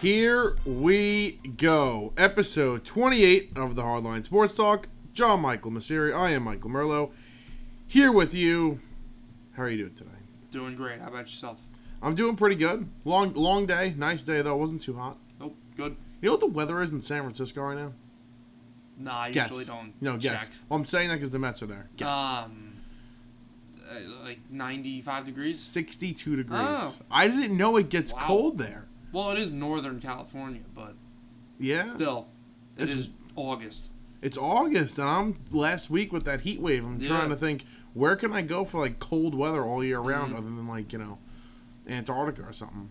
Here we go. Episode 28 of the Hardline Sports Talk. John Michael Masiri. I am Michael Merlo. Here with you. How are you doing today? Doing great. How about yourself? I'm doing pretty good. Long long day. Nice day though. It wasn't too hot. Nope. Good. You know what the weather is in San Francisco right now? Nah, I Guess. usually don't No, guess. check. Well, I'm saying that because the Mets are there. Guess. Um, uh, like 95 degrees. 62 degrees. Oh. I didn't know it gets Wow. cold there. Well, it is Northern California, but Yeah. still, it It's- is August. It's August, and I'm last week with that heat wave. I'm Yeah. trying to think where can I go for like cold weather all year round, Mhm. other than like you know Antarctica or something.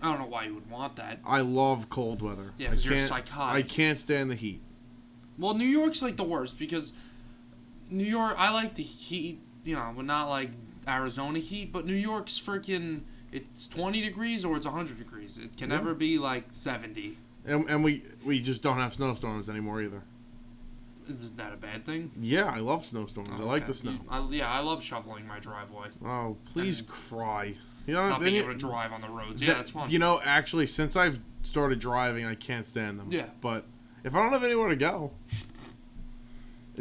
I don't know why you would want that. I love cold weather. Yeah, I 'cause you're psychotic. I can't stand the heat. Well, New York's like the worst because New York. I like the heat, you know, but not like Arizona heat. But New York's freaking. It's 20 degrees or it's 100 degrees. It can Yeah. never be like 70. And, and we we just don't have snowstorms anymore either. Is that a bad thing? Yeah, I love snowstorms. I like Okay. the snow. I, yeah, I love shoveling my driveway. Oh, please And- cry. You know, Not being able to drive on the roads. that- Yeah, that's fun. You know, actually, since I've started driving, I can't stand them. Yeah. But if I don't have anywhere to go,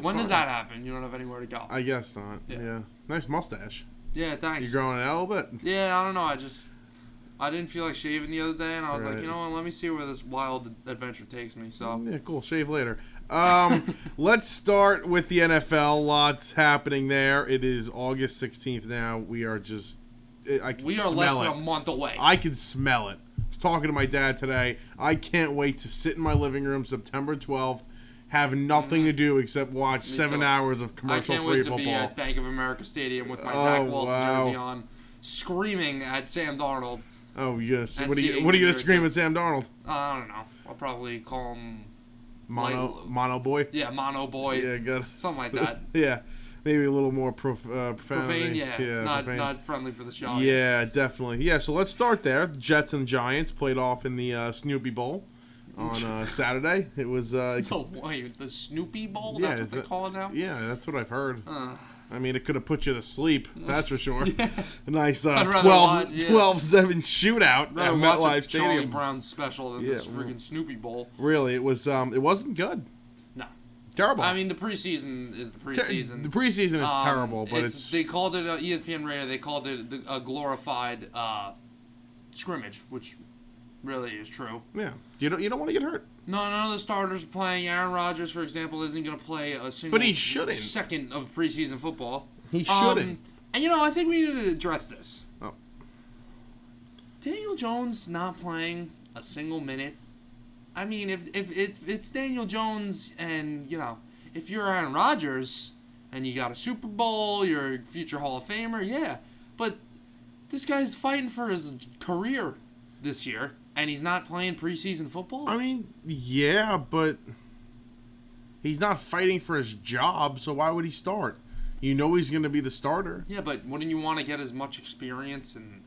when does that happen? You don't have anywhere to go. I guess not. Yeah. yeah. Nice mustache. Yeah, thanks. You growing it out a little bit? yeah, I don't know. I just I didn't feel like shaving the other day, and I was like, you know what? Let me see where this wild adventure takes me. So Yeah, cool. Shave later. Um, let's start with the NFL. Lots happening there. It is August 16th now. We are just. I can we are less it. than a month away. I can smell it. I was talking to my dad today. I can't wait to sit in my living room September 12th, have nothing to do except watch seven too. hours of commercial I can't free wait to football. be at Bank of America Stadium with my Oh, Zach Wilson wow. jersey on, screaming at Sam Darnold. oh, yes, what are you, what are you gonna scream at Sam Darnold? Uh, I don't know. I'll probably call him Mono, Like- mono boy. yeah, Mono Boy, Yeah, good. something like that. yeah, maybe a little more prof, uh, profanity. Profane, yeah, not profane. not friendly for the show. Yeah, definitely. Yeah, so let's start there. The Jets and Giants played off in the uh, Snoopy Bowl on uh, Saturday. It was uh, way, the Snoopy Bowl. Yeah, That's what they that- call it now. yeah, that's what I've heard. Uh, I mean, it could have put you to sleep. That's for sure. A nice uh, 12, watch- yeah. 12-7 shootout at rather MetLife a Charlie Stadium. Brown special than Yeah, this freaking Snoopy Bowl. Really, it was. Um, it wasn't good. No, Terrible. I mean the preseason is the preseason. the preseason is Um, terrible, but it's, they called it uh, ESPN Radio. They called it the- a glorified uh, scrimmage, which really is true. yeah. You don't you don't want to get hurt. No, none of the starters are playing. Aaron Rodgers, for example, isn't going to play a single. But he shouldn't. Second of preseason football. He Um, shouldn't. and you know, I think we need to address this. Oh. Daniel Jones not playing a single minute. I mean, if if it's it's Daniel Jones, and you know, if you're Aaron Rodgers and you got a Super Bowl, you're a future Hall of Famer, yeah. But this guy's fighting for his career this year, and he's not playing preseason football. I mean, yeah, but he's not fighting for his job, so why would he start? You know he's going to be the starter. Yeah, but wouldn't you want to get as much experience and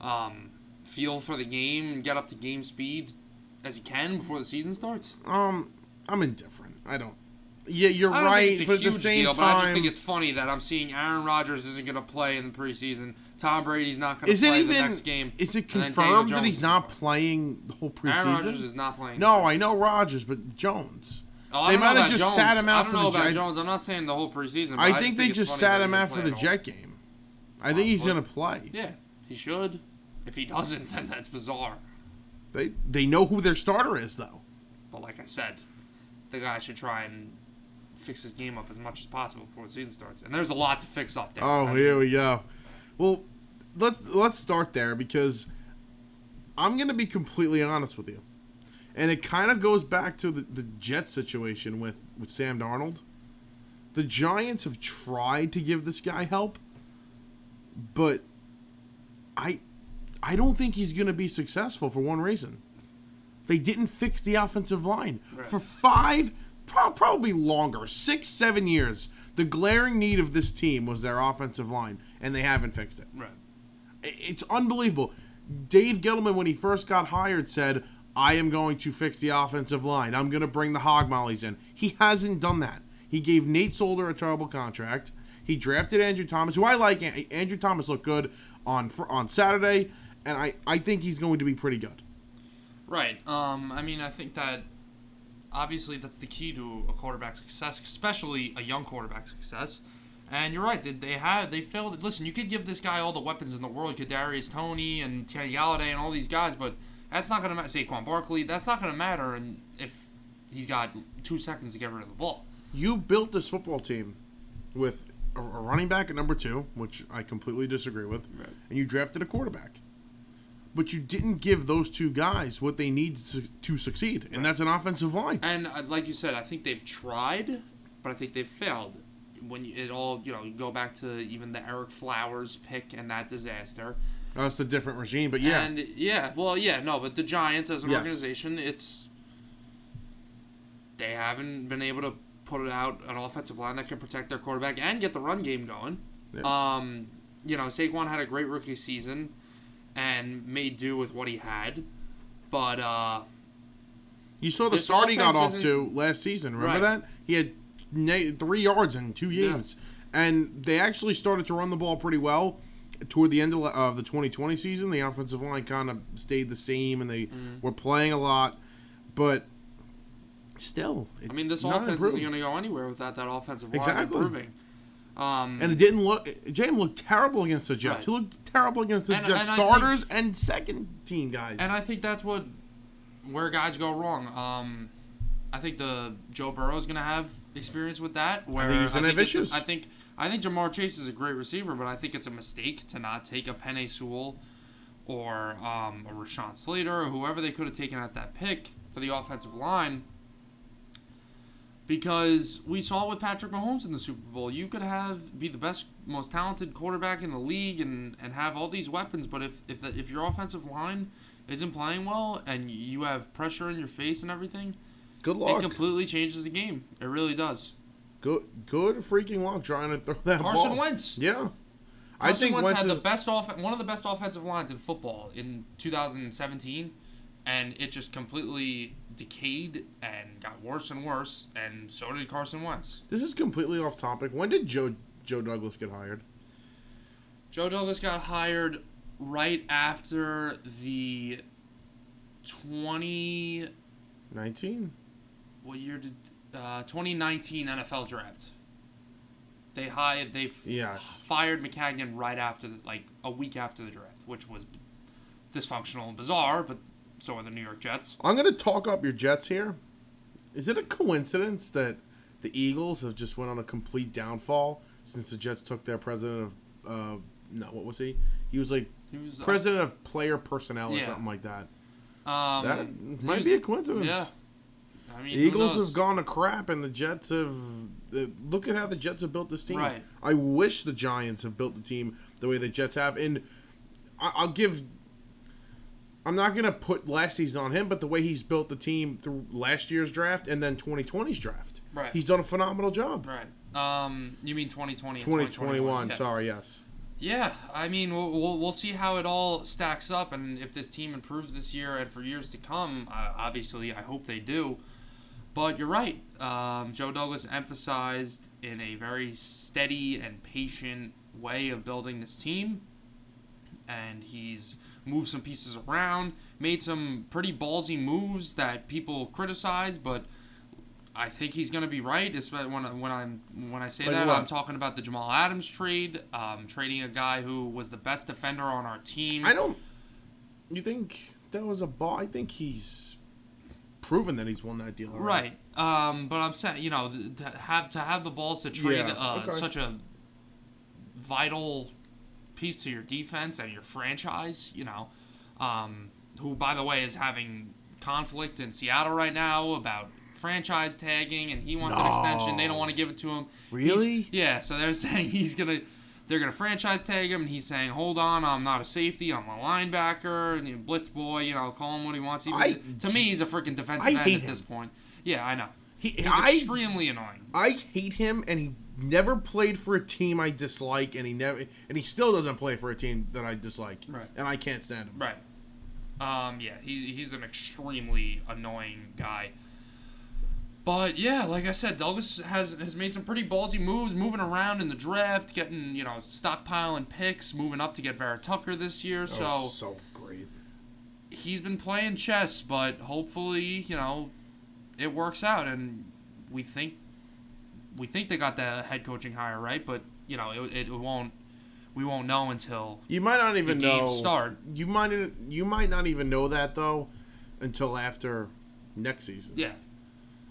um, feel for the game and get up to game speed as you can before the season starts? Um, I'm indifferent. I don't. Yeah, you're don't right, think it's a but at the same deal, time, but I just think it's funny that I'm seeing Aaron Rodgers isn't going to play in the preseason. Tom Brady's not going to play even? the next game. Is it and then Daniel confirmed that he's not playing the whole play. Aaron Rodgers preseason? is not playing. No, I know Rodgers, but Jones. Oh, I they don't know might have about just Jones. sat him out I don't know about J- Jones. I'm not saying the whole preseason. But I I, think just they it's just sat him out for the. Jet game. I think he's Possibly. going to play. Yeah, he should. If he doesn't, then that's bizarre. They they know who their starter is though. But like I said, the guy should try and fix his game up as much as possible before the season starts. And there's a lot to fix up there. Oh, I here we go. Well, let's let's start there because I'm gonna be completely honest with you, and it kind of goes back to the, the Jet situation with with Sam Darnold. The Giants have tried to give this guy help, but I I don't think he's gonna be successful for one reason. They didn't fix the offensive line Right. for five, probably longer, six, seven years. The glaring need of this team was their offensive line, and they haven't fixed it. Right. It's unbelievable. Dave Gettleman, when he first got hired, said, "I am going to fix the offensive line. I'm going to bring the hog mollies in." He hasn't done that. He gave Nate Solder a terrible contract. He drafted Andrew Thomas, who I like. Andrew Thomas looked good on on Saturday, and I, I think he's going to be pretty good. Right. Um, I mean, I think that obviously that's the key to a quarterback success, especially a young quarterback success. And you're right. They, they had they failed. Listen, you could give this guy all the weapons in the world, Kadarius Toney and Kenny Golladay and all these guys, but that's not gonna matter. Saquon Barkley, that's not gonna matter. And if he's got two seconds to get rid of the ball, You built this football team with a, running back at number two, which I completely disagree with, Right. and you drafted a quarterback. But you didn't give those two guys what they need to, to succeed, and that's an offensive line. and uh, like you said, I think they've tried, but I think they've failed. When you, it all, you know, you go back to even the Ereck Flowers pick and that disaster. That's a different regime, but yeah, And yeah, well, yeah, no, but the Giants as an Yes. organization, it's they haven't been able to put out an offensive line that can protect their quarterback and get the run game going. Yeah. Um, you know, Saquon had a great rookie season and made do with what he had, but uh, you saw the start he got off to last season. Remember Right. that he had three yards in two Yeah. games, and they actually started to run the ball pretty well. Toward the end of, of the 2020 season, the offensive line kind of stayed the same, and they Mm-hmm. were playing a lot, but still, I mean, this offense improved. isn't going to go anywhere without that offensive line Exactly. improving. Um, And it didn't look. James looked terrible against the Jets. Right. He looked terrible against the And- Jets and starters and second team guys. And I think that's what where guys go wrong. Um, I think the Joe Burrow is gonna have experience with that. Where I think he's gonna have issues. I think I think Ja'Marr Chase is a great receiver, but I think it's a mistake to not take a Penei Sewell or um, a Rashawn Slater or whoever they could have taken at that pick for the offensive line. Because we saw with Patrick Mahomes in the Super Bowl. You could have be the best, most talented quarterback in the league and, and have all these weapons, but if if the, if your offensive line isn't playing well and you have pressure in your face and everything, good luck. it completely changes the game. It really does. good, good freaking luck trying to throw that Carson ball. Wentz. Yeah, I Carson think Wentz Wentz had the best off one of the best offensive lines in football in 2017, and it just completely decayed and got worse and worse. And so did Carson Wentz. This is completely off topic. When did Joe Joe Douglas get hired? Joe Douglas got hired right after the 20 Nineteen. What year did uh, 2019 NFL draft. They hired they Yes. fired Maccagnan right after the, like a week after the draft, which was dysfunctional and bizarre, but so are the New York Jets. I'm gonna talk up your Jets here. Is it a coincidence that the Eagles have just went on a complete downfall since the Jets took their president of uh no what was he? He was like He was uh, president of player personnel or Yeah. something like that. um, That might was- be a coincidence. Yeah. I mean, The Eagles have gone to crap, and the Jets have. Uh, look at how the Jets have built this team. Right. I wish the Giants have built the team the way the Jets have, and I, I'll give. I'm not gonna put last season on him, but the way he's built the team through last year's draft and then 2020's draft, Right. He's done a phenomenal job. Right. Um, you mean 2020 and 2021, Yeah. sorry, yes. Yeah, I mean, we'll, we'll, we'll see how it all stacks up, and if this team improves this year and for years to come. Uh, obviously, I hope they do. But you're right. Um, Joe Douglas emphasized in a very steady and patient way of building this team, and he's moved some pieces around, made some pretty ballsy moves that people criticize, but. I think he's going to be right. When when I'm when I say Like that, what? I'm talking about the Jamal Adams trade, um, trading a guy who was the best defender on our team. I don't. You think that was a ball? I think he's proven that he's won that deal. already. Right. Um, but I'm saying, you know, to have to have the balls to trade Yeah, uh, okay. such a vital piece to your defense and your franchise, you know, um, who by the way is having conflict in Seattle right now about franchise tagging and he wants an extension. They don't want to give it to him. He's- Really? yeah. So they're saying he's gonna. They're gonna franchise tag him, and he's saying, "Hold on, I'm not a safety. I'm a linebacker, and, you know, blitz boy. You know, call him what he wants." He, I- to me, he's a freaking defensive I end at this point. Yeah, I know. He, He's I, extremely annoying. I hate him, and he never played for a team I dislike, and he never, and he still doesn't play for a team that I dislike, Right. and I can't stand him. Right. Um. Yeah. He's he's an extremely annoying guy. But yeah, like I said, Douglas has has made some pretty ballsy moves, moving around in the draft, getting you know stockpiling picks, moving up to get Vera Tucker this year. So so great. he's been playing chess, but hopefully, you know, it works out, and we think we think they got the head coaching hire right, but you know, it, it won't. We won't know until You might not even the know. start. You might you might not even know that though until after next season. Yeah,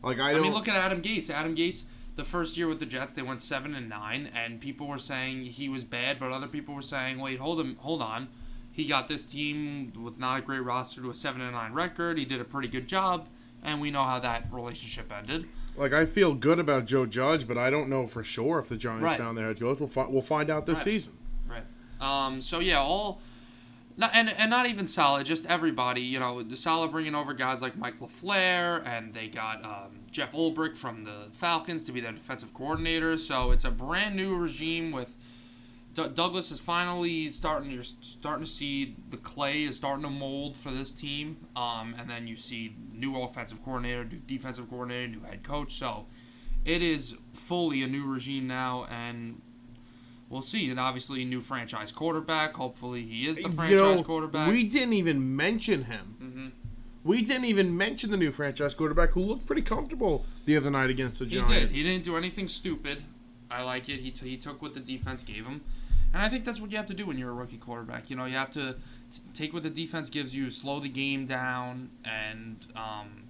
Like I don't. I mean, look at Adam Gase. Adam Gase, the first year with the Jets, they went seven and nine, and people were saying he was bad, but other people were saying, wait, hold him, hold on. He got this team with not a great roster to a seven and nine record. He did a pretty good job, and we know how that relationship ended. like I feel good about Joe Judge, but I don't know for sure if the Giants Right. found their head coach. We'll find we'll find out this Right. season. Right. Um. So yeah, all. Not, and, and not even Salah, just everybody. You know, the Salah bringing over guys like Mike LaFleur, and they got um, Jeff Ulbrich from the Falcons to be their defensive coordinator. So it's a brand new regime with D- Douglas is finally starting. You're starting to see the clay is starting to mold for this team. Um, and then you see new offensive coordinator, new defensive coordinator, new head coach. So it is fully a new regime now, and we'll see. And obviously, a new franchise quarterback. Hopefully, he is the franchise you know, quarterback. we didn't even mention him. hmm We didn't even mention the new franchise quarterback who looked pretty comfortable the other night against the He Giants. did. He didn't do anything stupid. I like it. He, t- he took what the defense gave him. And I think that's what you have to do when you're a rookie quarterback. You know, you have to t- take what the defense gives you, slow the game down, and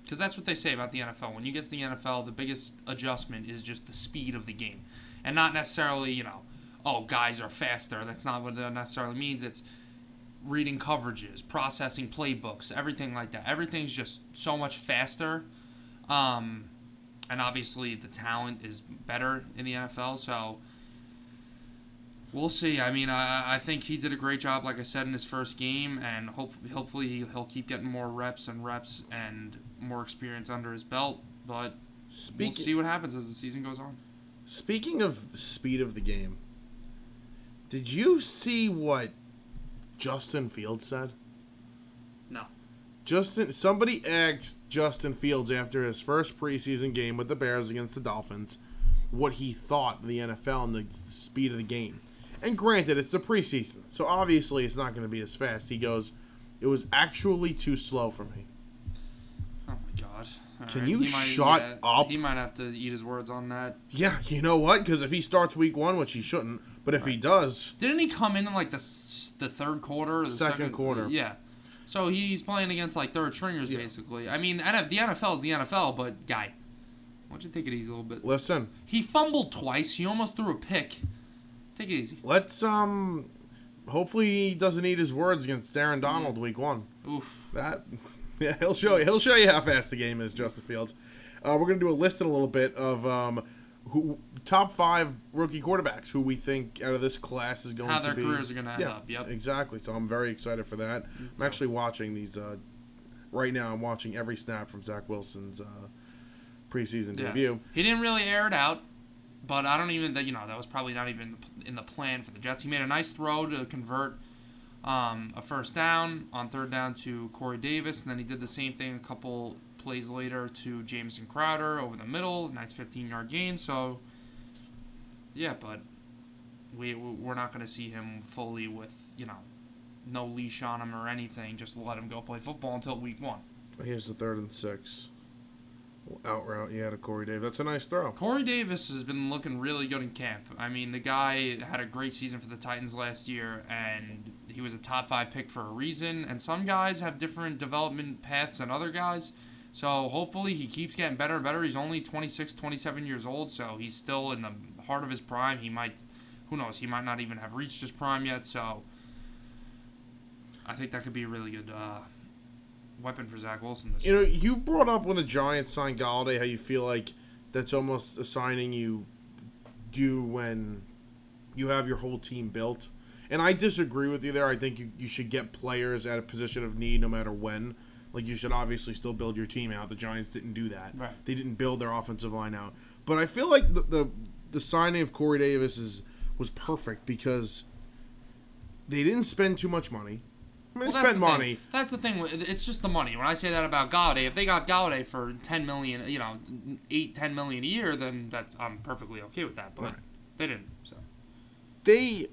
because that's what they say about the NFL. When you get to the NFL, the biggest adjustment is just the speed of the game, and not necessarily you know, oh guys are faster. That's not what that necessarily means. It's reading coverages, processing playbooks, everything like that. Everything's just so much faster. Um, and obviously the talent is better in the NFL. So we'll see. I mean, I, I think he did a great job, like I said, in his first game, and hope, hopefully he- he'll keep getting more reps and reps and more experience under his belt. But we'll see what happens as the season goes on. speaking of the speed of the game, did you see what Justin Fields said? No. Justin, somebody asked Justin Fields after his first preseason game with the Bears against the Dolphins what he thought of the NFL and the, the speed of the game. And granted, it's the preseason, so obviously it's not going to be as fast. He goes, "It was actually too slow for me." Oh my God. All Can right, you shut up? He might have to eat his words on that. Yeah, you know what? Because if he starts week one, which he shouldn't, but if he does, Didn't he come in in like the s- the third quarter? Or the Second quarter. Yeah. So he's playing against like third stringers basically. I mean, the NFL is the NFL, but guy, why don't you take it easy a little bit? listen, He fumbled twice. He almost threw a pick. Take it easy. let's um, hopefully he doesn't eat his words against Aaron Donald week one. Oof. That yeah, he'll show you. He'll show you how fast the game is, Justin Fields. Uh, we're gonna do a list in a little bit of um, who top five rookie quarterbacks who we think out of this class is going to be. How to their be. careers are gonna end yeah, up. Yep. exactly. So I'm very excited for that. I'm actually watching these uh, right now. I'm watching every snap from Zach Wilson's uh, preseason Yeah. debut. He didn't really air it out, but I don't even that you know that was probably not even in the plan for the Jets. He made a nice throw to convert um, a first down on third down to Corey Davis, and then he did the same thing a couple plays later to Jamison Crowder over the middle, nice 15 yard gain. So yeah, but we we're not going to see him fully with you know no leash on him or anything. Just let him go play football until week one. Here's the third and six. Out route, yeah, to Corey Davis. That's a nice throw. Corey Davis has been looking really good in camp. I mean, the guy had a great season for the Titans last year, and he was a top five pick for a reason. And some guys have different development paths than other guys. So hopefully he keeps getting better and better. He's only 26, 27 years old, so he's still in the heart of his prime. He might, who knows, he might not even have reached his prime yet. So I think that could be a really good uh, weapon for Zach Wilson this You year. know, you brought up when the Giants signed Golladay how you feel like that's almost a signing you do when you have your whole team built. And I disagree with you there. I think you, you should get players at a position of need no matter when. Like, you should obviously still build your team out. The Giants didn't do that. Right. They didn't build their offensive line out. But I feel like the, the, the signing of Corey Davis is, was perfect because they didn't spend too much money. I mean, Well, they spent the thing. money. That's the thing. It's just the money. When I say that about Golladay, if they got Golladay for ten million, you know, eight, ten million a year, then that's I'm perfectly okay with that. But Right. they didn't. So they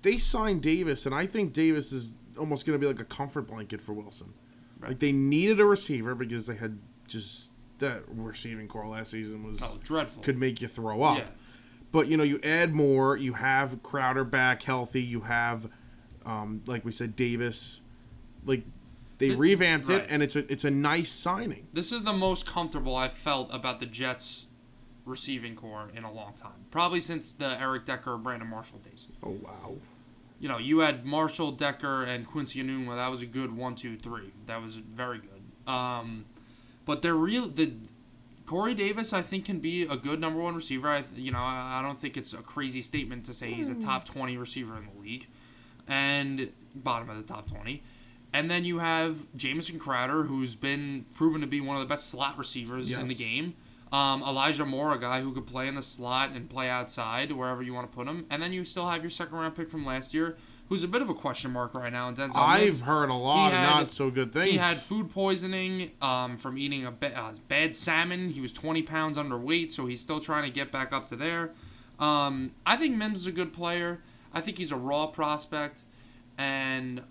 they signed Davis, and I think Davis is almost going to be like a comfort blanket for Wilson. Like they needed a receiver because they had just that receiving core last season was Oh, dreadful. could make you throw up. Yeah. But you know, you add more. You have Crowder back healthy. You have, um, like we said, Davis. Like they Th- revamped right. it, and it's a it's a nice signing. This is the most comfortable I've felt about the Jets receiving core in a long time. Probably since the Eric Decker, Brandon Marshall days. Oh wow. You know, you had Marshall, Decker, and Quincy Enunwa. That was a good one, two, three. That was very good. Um, but they're real. The Corey Davis, I think, can be a good number one receiver. I, you know, I I don't think it's a crazy statement to say he's a top twenty receiver in the league, and bottom of the top twenty. And then you have Jamison Crowder, who's been proven to be one of the best slot receivers in the game. Um, Elijah Moore, a guy who could play in the slot and play outside wherever you want to put him. And then you still have your second round pick from last year, who's a bit of a question mark right now. in Denzel I've Mims. heard a lot of not so good things. He had food poisoning um, from eating a ba- uh, bad salmon. He was 20 pounds underweight, so he's still trying to get back up to there. Um, I think Mims is a good player. I think he's a raw prospect, and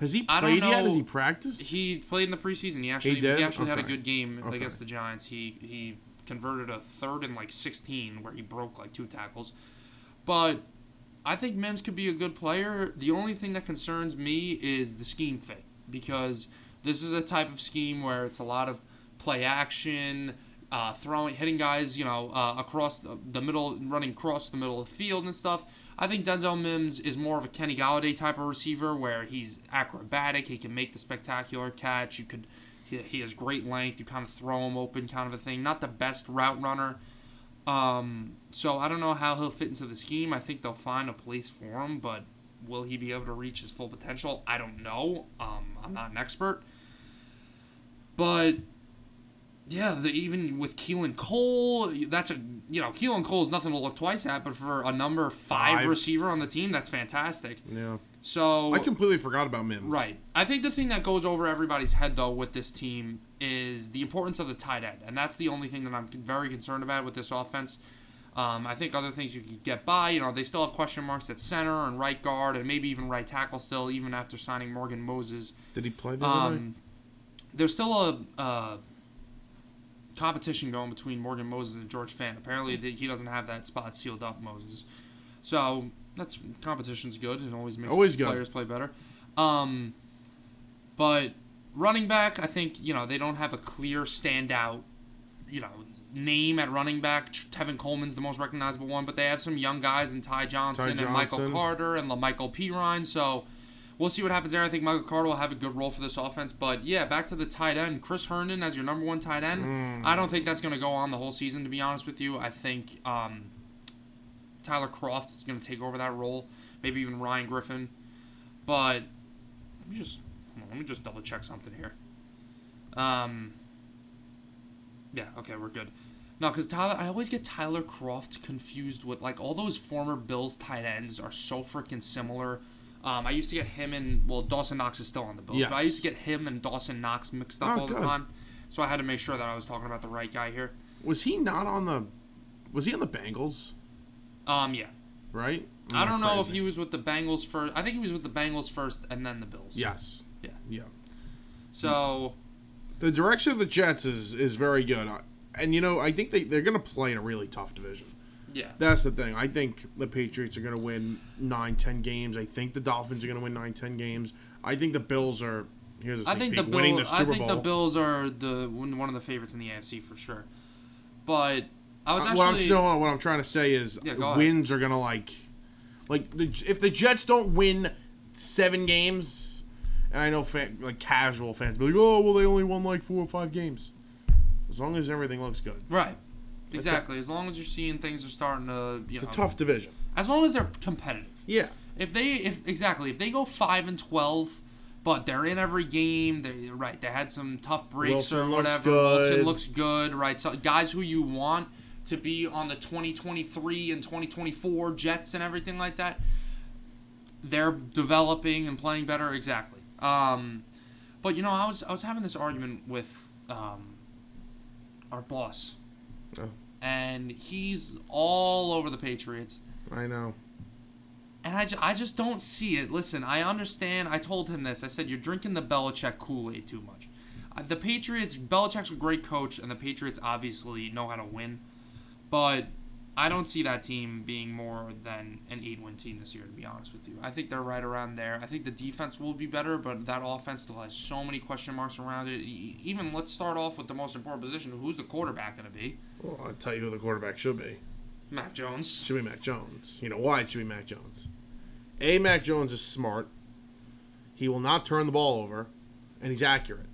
Has he played yet? Has he practiced? he played in the preseason. He actually he, did? actually had a good game Okay. against the Giants. He he converted a third and like 16 where he broke like two tackles. But I think Mims could be a good player. The only thing that concerns me is the scheme fit because this is a type of scheme where it's a lot of play action, uh, throwing, hitting guys, you know, uh, across the, the middle, running across the middle of the field and stuff. I think Denzel Mims is more of a Kenny Golladay type of receiver where he's acrobatic. He can make the spectacular catch. You could, he, he has great length. You kind of throw him open, kind of a thing. Not the best route runner. Um, so I don't know how he'll fit into the scheme. I think they'll find a place for him, but will he be able to reach his full potential? I don't know. Um, I'm not an expert. But yeah, the, even with Keelan Cole, that's a you know Keelan Cole is nothing to look twice at, but for a number five, Five. receiver on the team, that's fantastic. yeah. So I completely forgot about Mims. Right. I think the thing that goes over everybody's head though with this team is the importance of the tight end, and that's the only thing that I'm very concerned about with this offense. Um, I think other things you can get by. You know, they still have question marks at center and right guard, and maybe even right tackle still, even after signing Morgan Moses. Did he play the other night? Um, there's still a uh, competition going between Morgan Moses and George Fant. Apparently, th- he doesn't have that spot sealed up, Moses. So that's competition's good. It always makes Always good. players play better. Um, but running back, I think you know they don't have a clear standout, you know, name at running back. Tevin Coleman's the most recognizable one, but they have some young guys in Ty Johnson, Ty and Michael Carter and La'Mical Perine. So we'll see what happens there. I think Michael Carter will have a good role for this offense. But yeah, back to the tight end. Chris Herndon as your number one tight end. I don't think that's going to go on the whole season, to be honest with you. I think um, Tyler Kroft is going to take over that role. Maybe even Ryan Griffin. But let me just on, let me just double check something here. Um. Yeah. Okay, we're good. No, because Tyler, I always get Tyler Kroft confused with like all those former Bills tight ends are so freaking similar. Um, I used to get him and well, Dawson Knox is still on the Bills, but I used to get him and Dawson Knox mixed up Oh, all the time. So I had to make sure that I was talking about the right guy here. Was he not on the? Was he on the Bengals? Um, yeah. Right. I Am don't know if he was with the Bengals first. I think he was with the Bengals first and then the Bills. Yes. Yeah. Yeah. So The direction of the Jets is is very good, and you know I think they they're going to play in a really tough division. Yeah. That's the thing. I think the Patriots are going to win nine, ten games. I think the Dolphins are going to win nine, ten games. I think the Bills are. Here's a I think the peek, winning the Bills. I think Bowl. the Bills are the one one of the favorites in the AFC for sure. But I was Uh, what I'm, actually no, what I'm trying to say is Yeah, go ahead. wins are gonna like, like the, if the Jets don't win seven games, and I know fan, like casual fans be like, oh well, they only won like four or five games. As long as everything looks good, right. Exactly. As long as you're seeing things are starting to, you it's know, a tough division. as long as they're competitive. Yeah, If they, if exactly, if they go five and twelve, but they're in every game, they right. They had some tough breaks Wilson or looks whatever. Wilson good. looks good, right? So guys who you want to be on the 2023 and 2024 Jets and everything like that, they're developing and playing better. Exactly. Um, but you know, I was I was having this argument with um, our boss, Oh. and he's all over the Patriots. I know. And I, ju- I just don't see it. Listen, I understand. I told him this. I said, you're drinking the Belichick Kool Aid too much. Uh, the Patriots, Belichick's a great coach, and the Patriots obviously know how to win. But I don't see that team being more than an eight win team this year, to be honest with you. I think they're right around there. I think the defense will be better, but that offense still has so many question marks around it. Even let's start off with the most important position who's the quarterback going to be? Well, I'll tell you who the quarterback should be. Mac Jones. Should be Mac Jones. You know why it should be Mac Jones? A. Mac Jones is smart. He will not turn the ball over, and he's accurate,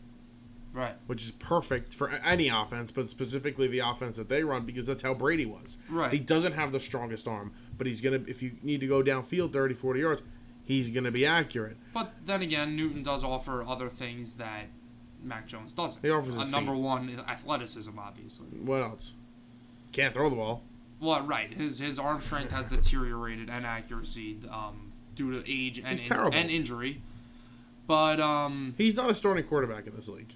Right. which is perfect for any offense, but specifically the offense that they run because that's how Brady was. Right. He doesn't have the strongest arm, but he's gonna. If you need to go downfield 30, 40 yards, he's gonna be accurate. But then again, Newton does offer other things that Mac Jones doesn't. He offers a number feet. one athleticism, obviously. What else? Can't throw the ball. Well, right. His his arm strength has deteriorated and accuracy um, due to age and in- and injury. But um, He's not a starting quarterback in this league.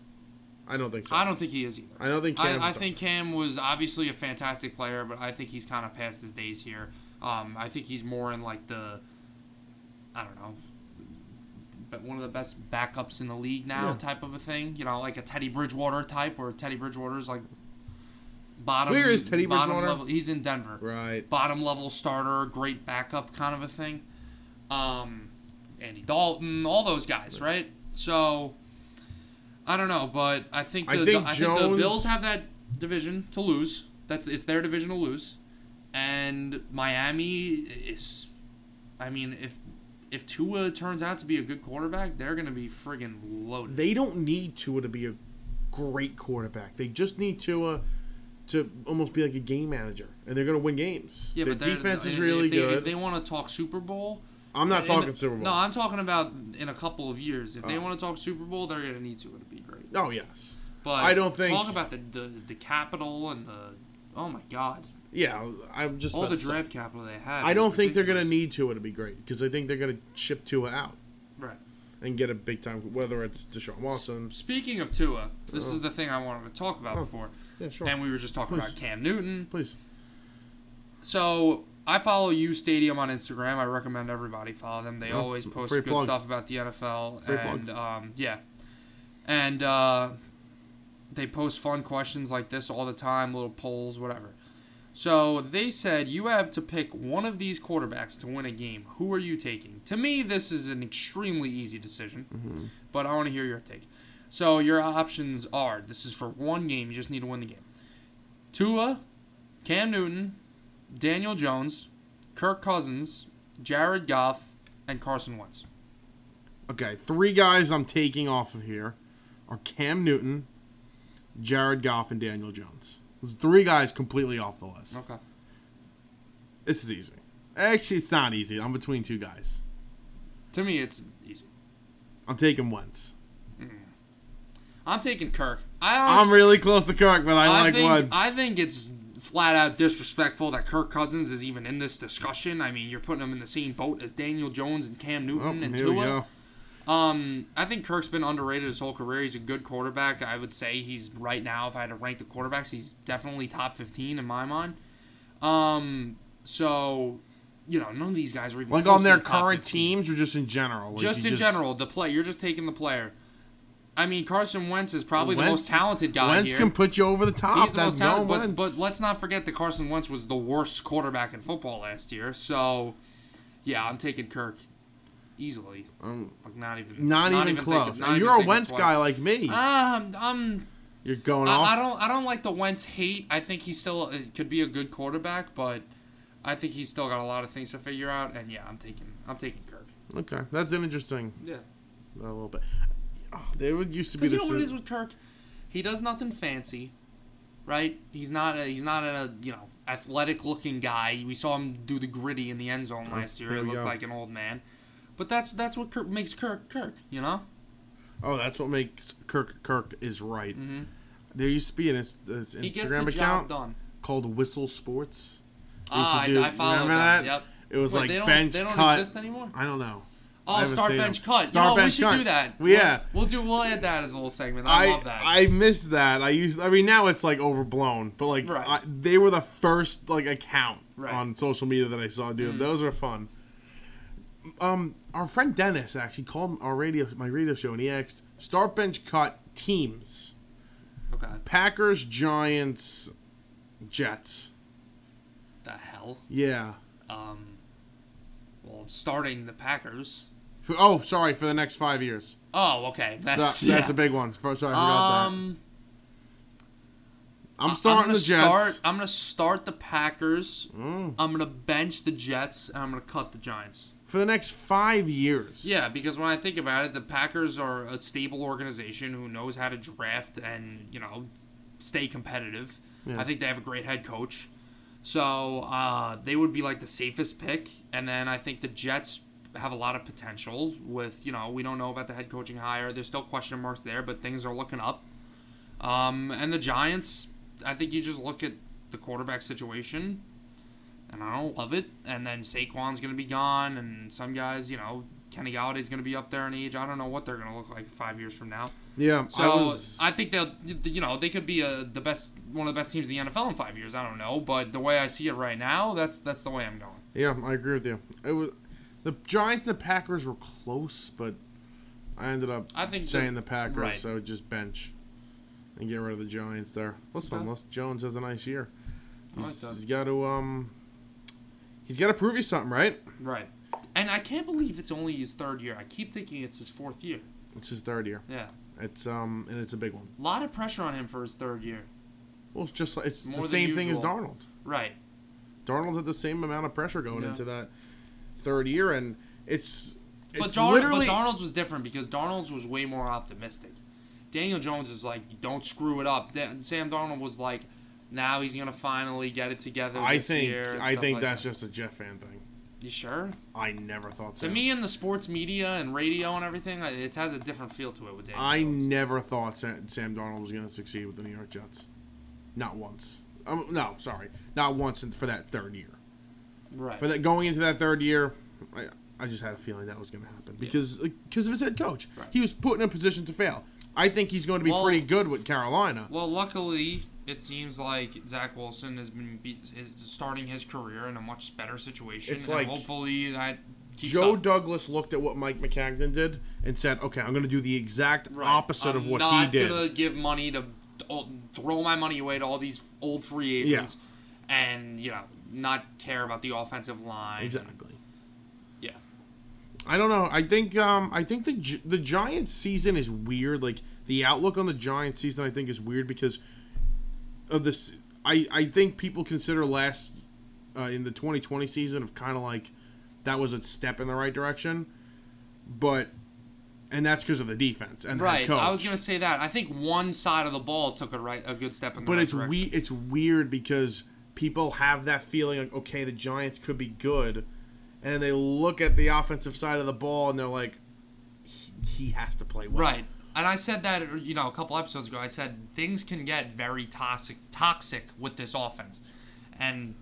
I don't think so. I don't think he is either. I don't think Cam's I, I a think Cam was obviously a fantastic player, but I think he's kind of past his days here. Um, I think he's more in like the, I don't know, but one of the best backups in the league now Yeah. type of a thing. You know, like a Teddy Bridgewater type, where Teddy Bridgewater's like bottom. Where is Teddy bottom Bridgewater? Level. He's in Denver. Right. Bottom level starter, great backup kind of a thing. Um, Andy Dalton, all those guys, right? So. I don't know, but I think the, I think I think the Bills have that division to lose. That's it's their division to lose, and Miami is. I mean, if if Tua turns out to be a good quarterback, they're gonna be friggin' loaded. They don't need Tua to be a great quarterback. They just need Tua to almost be like a game manager, and they're going to win games. Yeah, Their but defense is really if they, good. If they want to talk Super Bowl, I'm not in- talking Super Bowl. No, I'm talking about in a couple of years. If they Oh. want to talk Super Bowl, they're gonna need Tua to be great. oh yes. But I don't think- talk about the the, the capital and the oh my god, Yeah, I'm just all the to say- draft capital they have. I don't think they're going to need to be great because I think they're going to ship Tua out Right. and get a big time. Whether it's Deshaun Watson. Speaking of Tua, this Oh. is uh-huh. the thing I wanted to talk about Oh. before, Yeah, sure. and we were just talking Please. about Cam Newton. Please. So I follow U Stadium on Instagram. I recommend everybody follow them. They Oh, always post good plug. stuff about the NFL, Free and um, yeah, and uh, they post fun questions like this all the time, little polls, whatever. So they said you have to pick one of these quarterbacks to win a game. Who are you taking? To me, this is an extremely easy decision, but I want to hear your take. So your options are: this is for one game. You just need to win the game. Tua, Cam Newton, Daniel Jones, Kirk Cousins, Jared Goff, and Carson Wentz. Okay, three guys I'm taking off of here are Cam Newton, Jared Goff, and Daniel Jones. Those three guys completely off the list. Okay. This is easy. Actually, it's not easy. I'm between two guys. To me, it's easy. I'm taking Wentz. Mm. I'm taking Kirk. I I'm really close to Kirk, but I, I like think Wentz. I think it's flat out disrespectful that Kirk Cousins is even in this discussion. I mean, you're putting him in the same boat as Daniel Jones and Cam Oh, Newton and here Tua. Um, I think Kirk's been underrated his whole career. He's a good quarterback. I would say he's right now. If I had to rank the quarterbacks, he's definitely top fifteen in my mind. Um, so you know, none of these guys are even Like on their the current 15. teams or just in general? Like, Just in general, the play. You're just taking the player. I mean, Carson Wentz is probably the most talented guy Wentz here. can put you over the top. He's the That's most no talented, but, Wentz. but let's not forget that Carson Wentz was the worst quarterback in football last year. So, yeah, I'm taking Kirk easily. Um, Like not even, not, even thinking- close. not even you're a Wentz twice. guy like me. Um, I'm. you're going off. I, I don't. I don't like the Wentz hate. I think he still uh, could be a good quarterback, but I think he's still got a lot of things to figure out. And yeah, I'm taking. I'm taking Kirk. Okay, that's an interesting Yeah. a little bit. Oh, there would used to be you know what it is with Kirk? He does nothing fancy, right? He's not a he's not a you know athletic looking guy. We saw him do the gritty in the end zone last year. He looked go. like an old man. But that's that's what Kirk makes Kirk Kirk. You know. oh, that's what makes Kirk Kirk is right. hmm There used to be an, ins- this He gets Instagram account done. called Whistle Sports. They Ah, I, do- I followed remember that. that? Yep. It was Wait, like they don't, bench they don't cut. exist anymore. I don't know. Oh, start bench them. cut. You know, we should cut. do that. Well, yeah. We'll, we'll do. We'll add that as a little segment. I, I love that. I missed that. I used. I mean, now it's like overblown, but like Right. I, they were the first like account Right. Mm. on social media that I saw. Dude, those are fun. um, our friend Dennis actually called our radio, my radio show, and he asked start bench cut teams: Okay. Packers, Giants, Jets. The hell. Yeah. Um. Well, starting the Packers. For, oh, sorry for the next five years. Oh, okay. So, That's that's a big one. Sorry, I forgot Um. that. I'm I'm starting gonna the Jets. Start, I'm gonna start the Packers. Mm. I'm gonna bench the Jets, and I'm gonna cut the Giants. for the next five years. Yeah, because when I think about it, the Packers are a stable organization who knows how to draft and you know stay competitive. Yeah. I think they have a great head coach, so uh, they would be like the safest pick. And then I think the Jets have a lot of potential. With you know we don't know about the head coaching hire. There's still question marks there, but things are looking up. Um, and the Giants, I think you just look at the quarterback situation and I don't love it. And then Saquon's gonna be gone, and some guys, you know, Kenny Golladay's gonna be up there in age. I don't know what they're gonna look like five years from now. Yeah. So I I, think they'll, you know, they could be a, the best, one of the best teams in the NFL in five years. I don't know, but the way I see it right now, that's that's the way I'm going. yeah, I agree with you. It was the Giants and the Packers were close, but I ended up I think saying that- the Packers, right. so just bench and get rid of the Giants there. Listen, unless Jones has a nice year, I like he's got to um, he's got to prove you something, right? Right. And I can't believe it's only his third year. I keep thinking it's his fourth year. It's his third year. Yeah. It's um, and it's a big one. A lot of pressure on him for his third year. Well, it's just like it's More the same thing as usual. Darnold. Right. Darnold had the same amount of pressure going Yeah. into that third year, and it's it's But, Darn- literally but Darnold's was different because Darnold's was way more optimistic. Daniel Jones is like, don't screw it up. Da- Sam Darnold was like, now he's gonna finally get it together. I think year I think like that's that. just a Jeff fan thing. You sure? I never thought so. To me, in the sports media and radio and everything, it has a different feel to it with Daniel I Jones. never thought Sam, Sam Darnold was to succeed with the New York Jets. Not once. Um, no, sorry, not once in, for that third year. Right. For that going into that third year, I, I just had a feeling that was going to happen because because of his head coach. Right. He was put in a position to fail. I think he's going to be Well- pretty good with Carolina. Well, luckily, it seems like Zach Wilson has been be- is starting his career in a much better situation. It's and like hopefully that keeps Joe up. Douglas looked at what Mike Maccagnan did and said, "Okay, I'm going to do the exact Right. opposite I'm of what not he did." gonna give money to oh, throw my money away to all these old free agents, and you know not care about the offensive line. Exactly. Yeah. I don't know. I think um I think the the Giants season is weird. Like the outlook on the Giants season, I think is weird because of this. I I think people consider last uh, in the 2020 season of kind of like that was a step in the right direction, but and that's because of the defense and Right. coach. I was gonna say that. I think one side of the ball took a right a good step in the but right it's direction. we it's weird because people have that feeling like okay the Giants could be good, and then they look at the offensive side of the ball and they're like, he, he has to play well. Right. And I said that you know a couple episodes ago. I said things can get very toxic toxic with this offense, and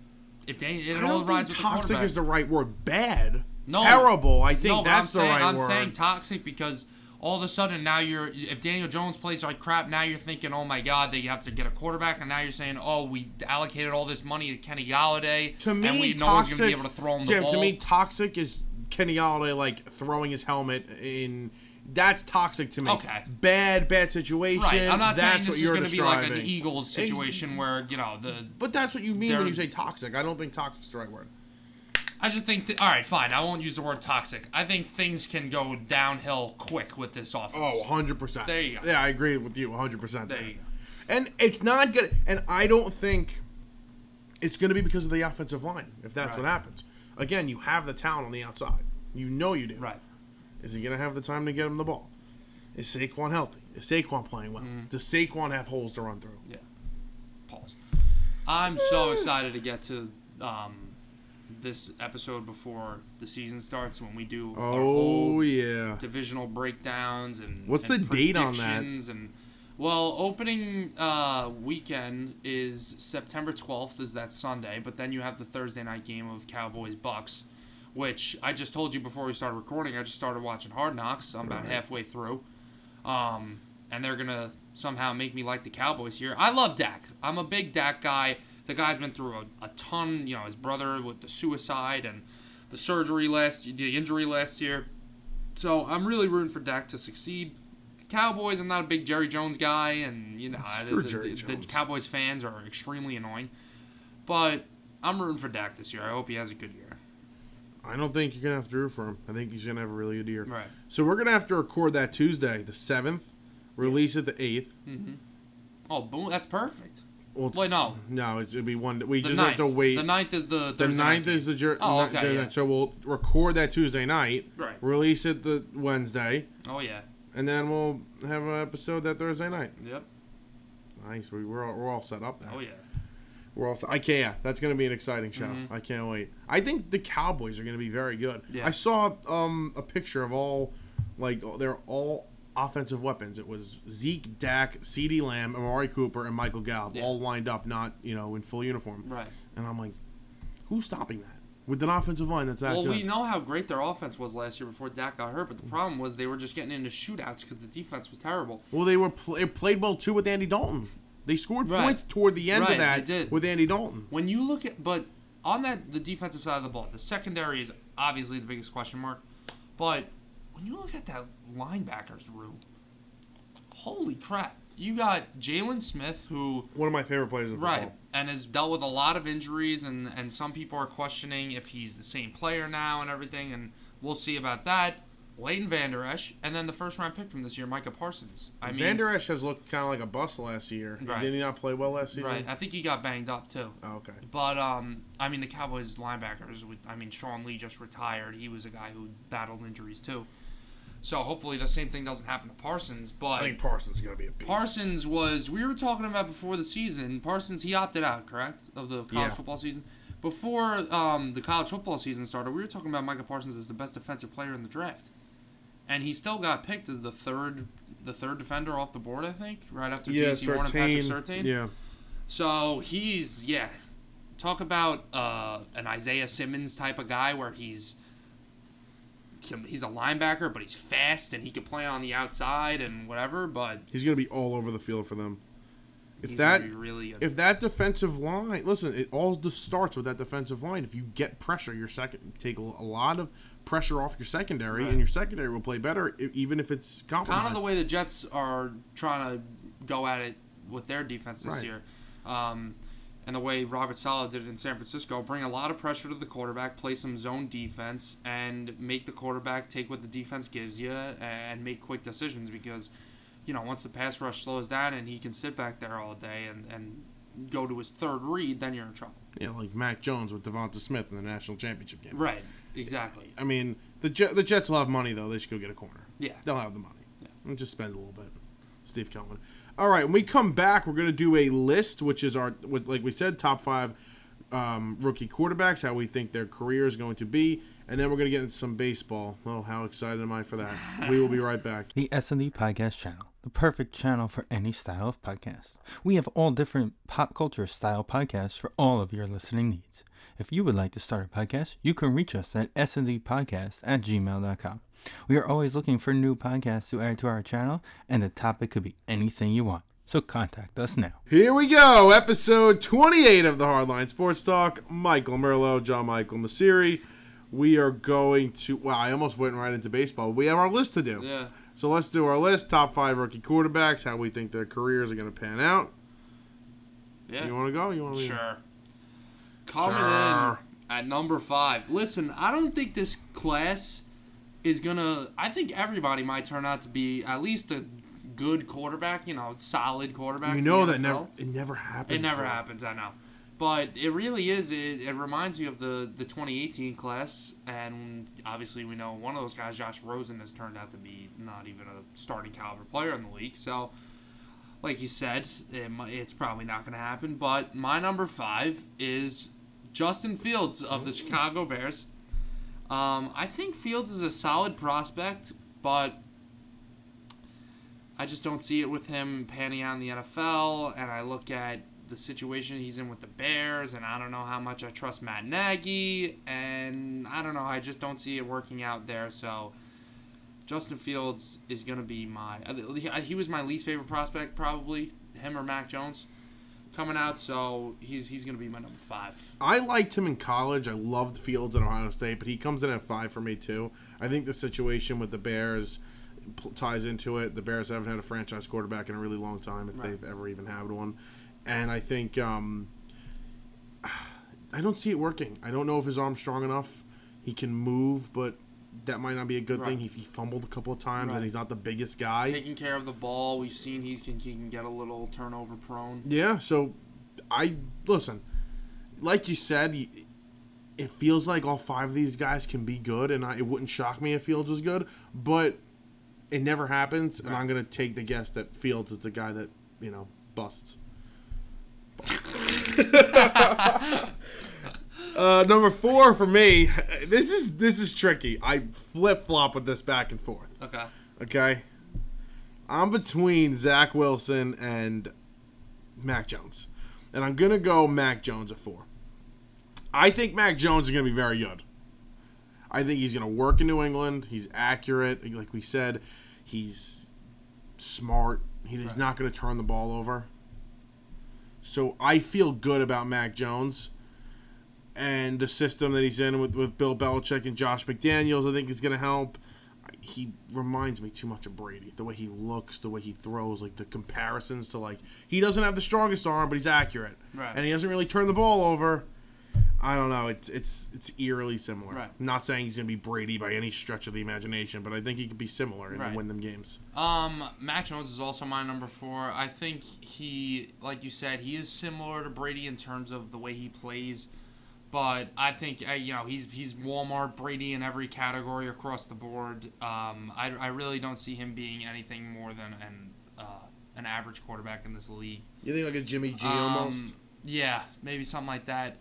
if they it I don't rides think with the toxic quarterback. is the right word. Bad. No. Terrible. I think no, that's I'm saying, the right I'm word. saying toxic because all of a sudden now you're if Daniel Jones plays like crap, now you're thinking, oh my God, they have to get a quarterback, and now you're saying, oh, we allocated all this money to Kenny Golladay, to me, and we, no toxic. gonna be able to throw him the Jim, ball. to me, toxic is Kenny Golladay like throwing his helmet in. That's toxic to me. Okay. Bad, bad situation. right. I'm not that's saying what this is you're going to be like an. Eagles situation where you know the. But that's what you mean when you say toxic. I don't think toxic is the right word. I just think that all right, fine. I won't use the word toxic. I think things can go downhill quick with this offense. Oh, 100%. There you go. Yeah, I agree with you 100%. there you go. And it's not good. And I don't think it's going to be because of the offensive line, if that's Right. what happens. Again, you have the talent on the outside. You know you do. Right. Is he going to have the time to get him the ball? Is Saquon healthy? Is Saquon playing well? Mm. Does Saquon have holes to run through? Yeah. Pause. I'm so excited to get to um, this episode before the season starts when we do our Oh, yeah. divisional breakdowns and What's and the date on that? And well, opening uh, weekend is September 12th, is that Sunday, but then you have the Thursday night game of Cowboys Bucks, which I just told you before we started recording. I just started watching Hard Knocks. I'm about Right. halfway through, um, and they're gonna somehow make me like the Cowboys here. I love Dak. I'm a big Dak guy. The guy's been through a, a ton. You know, his brother with the suicide and the surgery last, the injury last year. So I'm really rooting for Dak to succeed. Cowboys, I'm not a big Jerry Jones guy, and you know the, the, the Cowboys fans are extremely annoying. But I'm rooting for Dak this year. I hope he has a good year. I don't think you're gonna have to root for him. I think he's gonna have a really good year. Right. So we're gonna have to record that Tuesday, the seventh. Release it the eighth. mm-hmm. Oh, boom! That's perfect. Well, Wait, no. no, it'd be one. We The just ninth. have to wait. The ninth is the The Thursday night ninth game. is the jer- Oh, okay, the- yeah. So we'll record that Tuesday night. Right. Release it the Wednesday, Oh yeah. and then we'll have an episode that Thursday night. Yep. Nice. We, we're all, we're all set up there. Oh yeah. We're all. Set. I can't. Yeah, that's gonna be an exciting show. I can't wait. I think the Cowboys are gonna be very good. Yeah. I saw um a picture of all, like they're all offensive weapons. It was Zeke, Dak, CeeDee Lamb, Amari Cooper, and Michael Gallup Yeah. all lined up, not you know in full uniform. Right. And I'm like, who's stopping that with an offensive line that's that Well, good? we know how great their offense was last year before Dak got hurt, but the problem was they were just getting into shootouts because the defense was terrible. Well, they were pl- they played well too with Andy Dalton. They scored Right. points toward the end Right, of that did. with Andy Dalton. When you look at, but on that the defensive side of the ball, the secondary is obviously the biggest question mark. But when you look at that linebackers room, holy crap! You got Jaylon Smith who One of my favorite players in football. Right, and has dealt with a lot of injuries, and and some people are questioning if he's the same player now and everything, and we'll see about that. Leighton Vander Esch, and then the first round pick from this year, Micah Parsons. I mean, Van Der Esch has looked kind of like a bust last year. Right. Did he not play well last season? right? I think he got banged up too. Oh, okay. But um, I mean, the Cowboys linebackers. I mean, Sean Lee just retired. He was a guy who battled injuries too. So hopefully the same thing doesn't happen to Parsons. But I think Parsons is gonna be a beast. Parsons was we were talking about before the season. Parsons he opted out, correct, of the college Yeah. football season. Before um, the college football season started, we were talking about Micah Parsons as the best defensive player in the draft, and he still got picked as the third the third defender off the board. I think right after yeah, Jaycee Horn and Patrick. Surtain. Yeah, So he's yeah, talk about uh, an Isaiah Simmons type of guy where he's he's a linebacker, but he's fast and he can play on the outside and whatever. But he's gonna be all over the field for them. If that really if that defensive line, listen, it all just starts with that defensive line. If you get pressure, your second take a lot of pressure off your secondary, Right. and your secondary will play better, even if it's compromised. kind of the way the Jets are trying to go at it with their defense this Right. year. Um, and the way Robert Saleh did it in San Francisco, bring a lot of pressure to the quarterback, play some zone defense, and make the quarterback take what the defense gives you and make quick decisions because, you know, once the pass rush slows down and he can sit back there all day and, and go to his third read, then you're in trouble. yeah, like Mac Jones with Devonta Smith in the national championship game. Right. Exactly. I mean, the Jet, the Jets will have money though. They should go get a corner. Yeah. They'll have the money. Yeah. And just spend a little bit. Steve Cohen. All right, when we come back, we're going to do a list, which is our, like we said, top five um, rookie quarterbacks, how we think their career is going to be, and then we're going to get into some baseball. Oh, how excited am I for that? we will be right back. The S&D Podcast Channel, the perfect channel for any style of podcast. We have all different pop culture style podcasts for all of your listening needs. If you would like to start a podcast, you can reach us at sndpodcast at gmail.com. We are always looking for new podcasts to add to our channel, and the topic could be anything you want. So contact us now. Here we go, episode 28 of the Hardline Sports Talk. Michael Merlo, John Michael Masiri. We are going to, wow, I almost went right into baseball. We have our list to do. Yeah. So let's do our list. Top five rookie quarterbacks, how we think their careers are going to pan out. Yeah. You want to go? You want to Sure. Coming Sure. in at number five. Listen, I don't think this class is gonna. I think everybody might turn out to be at least a good quarterback. You know, solid quarterback. You know that NFL. never it never happens. It never though. happens. I know. But it really is. It, it reminds me of the, the 2018 class, and obviously we know one of those guys, Josh Rosen, has turned out to be not even a starting caliber player in the league. So, like you said, it, it's probably not going to happen. But my number five is Justin Fields of the mm. Chicago Bears. Um, I think Fields is a solid prospect, but I just don't see it with him panning in the NFL. And I look at the situation he's in with the Bears, and I don't know how much I trust Matt Nagy, and I don't know. I just don't see it working out there. So Justin Fields is going to be my. He was my least favorite prospect, probably him or Mac Jones. Coming out, so he's he's gonna be my number five. I liked him in college. I loved Fields at Ohio State, but he comes in at five for me too. I think the situation with the Bears ties into it. The Bears haven't had a franchise quarterback in a really long time, if Right. they've ever even had one. And I think um, I don't see it working. I don't know if his arm's strong enough. He can move, but that might not be a good Right. thing. He, he fumbled a couple of times, Right. and he's not the biggest guy. Taking care of the ball, we've seen he's can he can get a little turnover prone. Yeah, so I listen. Like you said, it feels like all five of these guys can be good, and I, it wouldn't shock me if Fields was good, but it never happens, and I'm gonna take the guess that Fields is the guy that you know busts. uh, number four for me. This is this is tricky. I flip flop with this back and forth. Okay. Okay. I'm between Zach Wilson and Mac Jones. And I'm going to go Mac Jones at four. I think Mac Jones is going to be very good. I think he's going to work in New England. He's accurate. Like we said, he's smart. He's Right. not going to turn the ball over. So I feel good about Mac Jones and the system that he's in with, with Bill Belichick and Josh McDaniels. I think is going to help he reminds me too much of Brady. The way he looks, the way he throws, like the comparisons to like he doesn't have the strongest arm, but he's accurate, Right. and he doesn't really turn the ball over. I don't know. It's it's it's eerily similar. Right. Not saying he's gonna be Brady by any stretch of the imagination, but I think he could be similar and Right. win them games. Um, Mac Jones is also my number four. I think he, like you said, he is similar to Brady in terms of the way he plays, but I think you know he's he's Walmart Brady in every category across the board. Um, I, I really don't see him being anything more than an uh, an average quarterback in this league. You think like a Jimmy G Um, almost? Yeah, maybe something like that.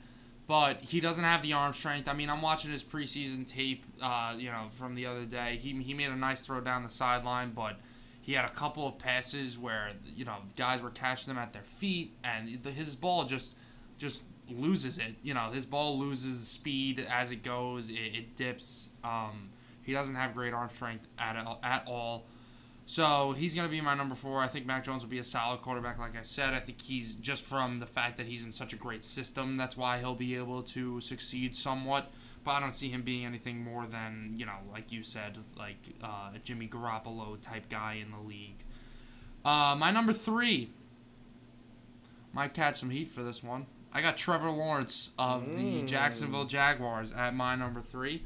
But he doesn't have the arm strength. I mean, I'm watching his preseason tape, uh, you know, from the other day. He, he made a nice throw down the sideline, but he had a couple of passes where you know guys were catching them at their feet, and the, his ball just just loses it. You know, his ball loses speed as it goes. It, it dips. Um, he doesn't have great arm strength at all, at all. So he's going to be my number four. I think Mac Jones will be a solid quarterback, like I said. I think he's just from the fact that he's in such a great system. That's why he'll be able to succeed somewhat. But I don't see him being anything more than, you know, like you said, like uh, a Jimmy Garoppolo type guy in the league. Uh, my number three. Might catch some heat for this one. I got Trevor Lawrence of the Jacksonville Jaguars at my number three.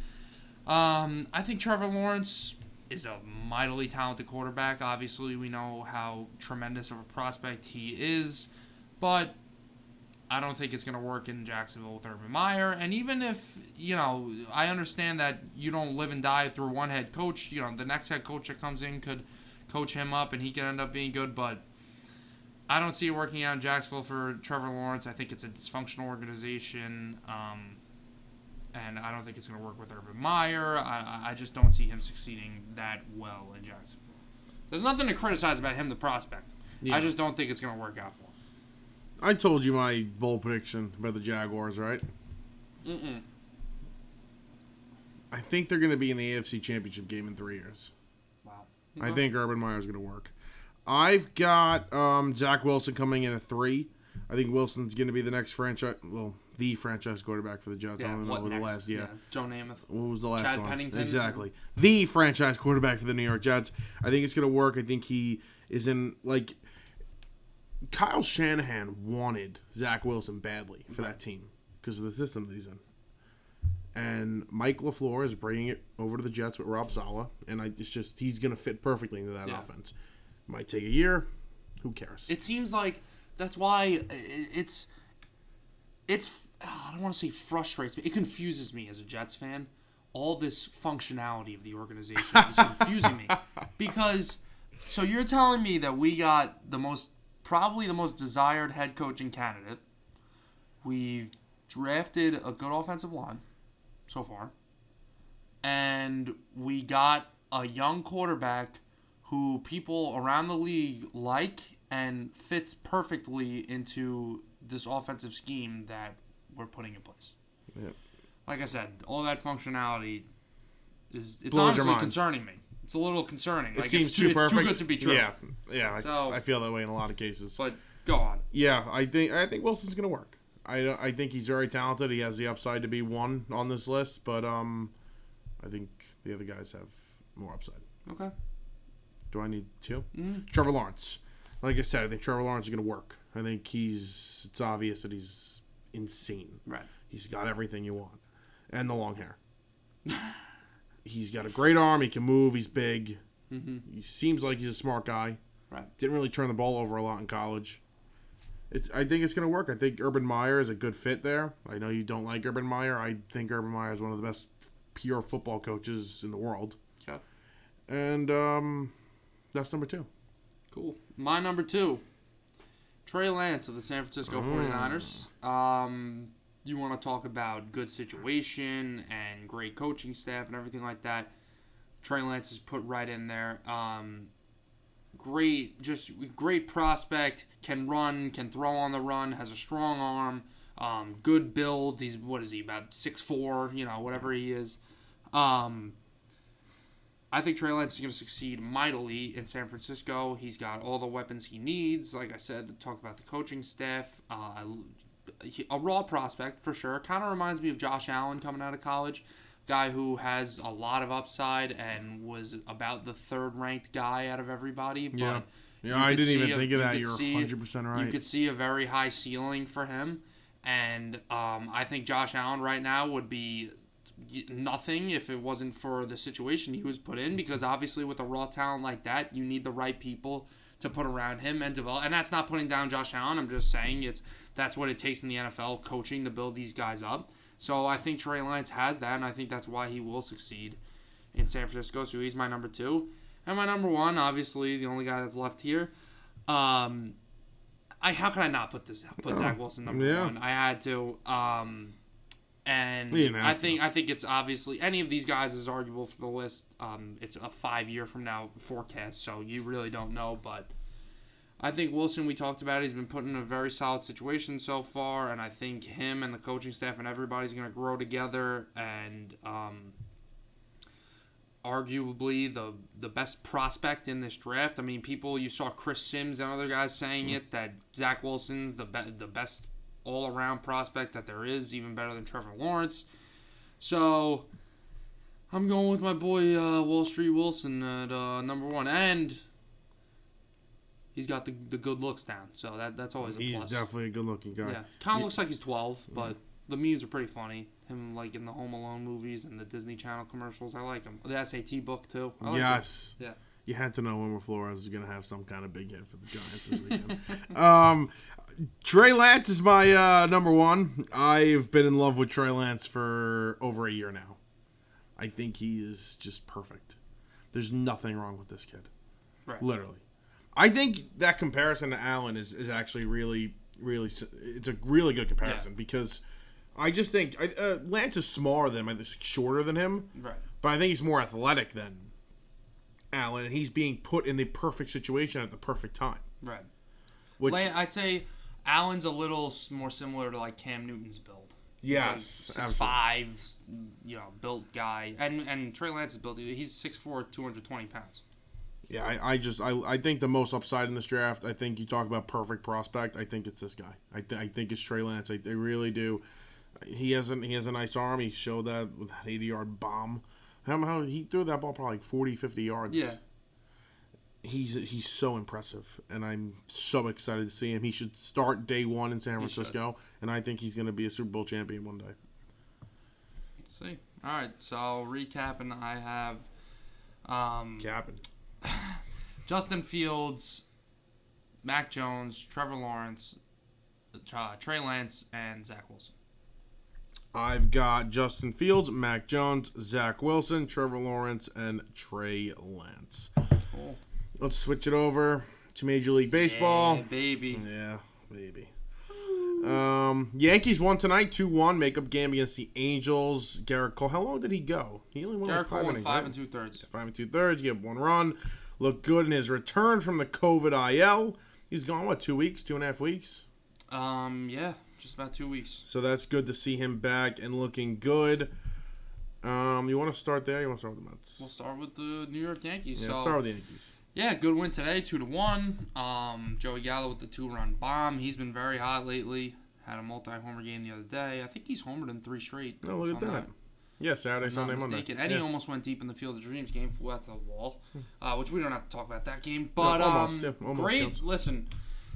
Um, I think Trevor Lawrence is a mightily talented quarterback. Obviously, we know how tremendous of a prospect he is, but I don't think it's going to work in Jacksonville with Urban Meyer. And even if, you know, I understand that you don't live and die through one head coach, you know, the next head coach that comes in could coach him up and he could end up being good, but I don't see it working out in Jacksonville for Trevor Lawrence. I think it's a dysfunctional organization. Um, and I don't think it's going to work with Urban Meyer. I, I just don't see him succeeding that well in Jacksonville. There's nothing to criticize about him, the prospect. Yeah. I just don't think it's going to work out for him. I told you my bold prediction about the Jaguars, right? Mm-mm. I think they're going to be in the AFC Championship game in three years. Wow. I think Urban Meyer's going to work. I've got um, Zach Wilson coming in at three. I think Wilson's going to be the next franchise, well, the franchise quarterback for the Jets. I Yeah, don't know what the next? last, yeah. Joe Namath. What was the last Chad one? Pennington? Exactly. The franchise quarterback for the New York Jets. I think it's going to work. I think he is in, like, Kyle Shanahan wanted Zach Wilson badly for that team because of the system that he's in. And Mike LaFleur is bringing it over to the Jets with Rob Saleh. And I, it's just, he's going to fit perfectly into that Yeah. offense. Might take a year. Who cares? It seems like that's why it's it's ah, I don't want to say frustrates me. It confuses me as a Jets fan. All this functionality of the organization is confusing me because so you're telling me that we got the most probably the most desired head coaching candidate. We've drafted a good offensive line so far. And we got a young quarterback who people around the league like and fits perfectly into this offensive scheme that we're putting in place. Yep. Like I said, all that functionality is it's Blows honestly concerning me. It's a little concerning. it like seems it's too it's perfect. too good to be true. Yeah. Yeah. I- I, feel that way in a lot of cases. But go on. Yeah, I think I think Wilson's gonna work. I I think he's very talented. He has the upside to be one on this list, but um, I think the other guys have more upside. Okay. Do I need 2 Mm. Trevor Lawrence. Like I said, I think Trevor Lawrence is gonna work. I think he's. It's obvious that he's insane. Right. He's got everything you want, and the long hair. he's got a great arm. He can move. He's big. Mm-hmm. He seems like he's a smart guy. Right. Didn't really turn the ball over a lot in college. It's. I think it's going to work. I think Urban Meyer is a good fit there. I know you don't like Urban Meyer. I think Urban Meyer is one of the best pure football coaches in the world. Okay. And um, that's number two. Cool. My number two, Trey Lance of the San Francisco 49ers. Um, you want to talk about good situation and great coaching staff and everything like that. Trey Lance is put right in there. Um, great, just great prospect. Can run, can throw on the run, has a strong arm. Um, good build. He's what is he about six four? You know whatever he is. Um, I think Trey Lance is going to succeed mightily in San Francisco. He's got all the weapons he needs. Like I said, talk about the coaching staff. Uh, a raw prospect for sure. Kind of reminds me of Josh Allen coming out of college. Guy who has a lot of upside and was about the third ranked guy out of everybody. But Yeah. Yeah, I didn't even a- think of you that. You're see- 100% right. You could see a very high ceiling for him, and um, I think Josh Allen right now would be nothing if it wasn't for the situation he was put in. Because obviously, with a raw talent like that, you need the right people to put around him and develop. And that's not putting down Josh Allen. I'm just saying it's that's what it takes in the NFL coaching to build these guys up. So I think Trey Lance has that, and I think that's why he will succeed in San Francisco. So he's my number two, and my number one, obviously the only guy that's left here. Um, I how can I not put this put Zach Wilson number Yeah. one? I had to. Um, and You didn't I think I think it's obviously any of these guys is arguable for the list. Um, it's a five year from now forecast, so you really don't know. But I think Wilson, we talked about, it, he's been put in a very solid situation so far, and I think him and the coaching staff and everybody's going to grow together and. Um, arguably the the best prospect in this draft. I mean, people you saw Chris Sims and other guys saying it that Zach Wilson's the be- the best all around prospect that there is, even better than Trevor Lawrence. So I'm going with my boy uh, Wall Street Wilson at uh, number one, and he's got the, the good looks down. So that that's always a He's plus. definitely a good looking guy. Yeah, kind of looks like he's 12, but the memes are pretty funny. Him like in the Home Alone movies and the Disney Channel commercials. I like him. The SAT book too. Like yes. Yeah. You had to know Wilmer Flores was going to have some kind of big hit for the Giants this weekend. um, Trey Lance is my uh, number one. I've been in love with Trey Lance for over a year now. I think he is just perfect. There's nothing wrong with this kid. Right. Literally. I think that comparison to Allen is, is actually really, really, it's a really good comparison because I just think I, uh, Lance is smaller than him, I think shorter than him, Right. but I think he's more athletic than Allen, and he's being put in the perfect situation at the perfect time. Right. Which, Lan- I'd say Allen's a little more similar to like Cam Newton's build. He's yes, like six absolutely. five, you know, built guy, and and Trey Lance is built. He's 6'4", 220 pounds. Yeah, I, I just I, I think the most upside in this draft. I think you talk about perfect prospect. I think it's this guy. I, th- I think it's Trey Lance. I, I really do. He has an he has a nice arm. He showed that with that eighty yard bomb. How, how he threw that ball probably like 40, 50 yards. Yeah. He's he's so impressive, and I'm so excited to see him. He should start day one in San Francisco, and I think he's going to be a Super Bowl champion one day. See. All right. So I'll recap, and I have um, Capping. Justin Fields, Mac Jones, Trevor Lawrence, uh, Trey Lance, and Zach Wilson. I've got Justin Fields, Mac Jones, Zach Wilson, Trevor Lawrence, and Trey Lance. Cool. Let's switch it over to Major League Baseball. Yeah, baby. Yeah, baby. Um, Yankees won tonight, two one. Makeup game against the Angels. Gerrit Cole. How long did he go? He only won Gerrit like five Cole went innings. five right? and two thirds. Five and two thirds. He had one run. Looked good in his return from the COVID IL. He's gone what two weeks, two and a half weeks. Um, yeah, just about two weeks. So that's good to see him back and looking good. Um, you want to start there? You want to start with the Mets? We'll start with the New York Yankees. yeah, so start with the Yankees. Yeah, good win today, two to one. Um, Joey Gallo with the two-run bomb. He's been very hot lately. Had a multi-homer game the other day. I think he's homered in three straight. Oh, look at that. not- Yeah, Saturday, Sunday, Monday. mistaken. Eddie Yeah. almost went deep in the Field of Dreams game, flew out to the wall, uh, which we don't have to talk about that game. But almost, um, yeah, almost great. counts. Listen,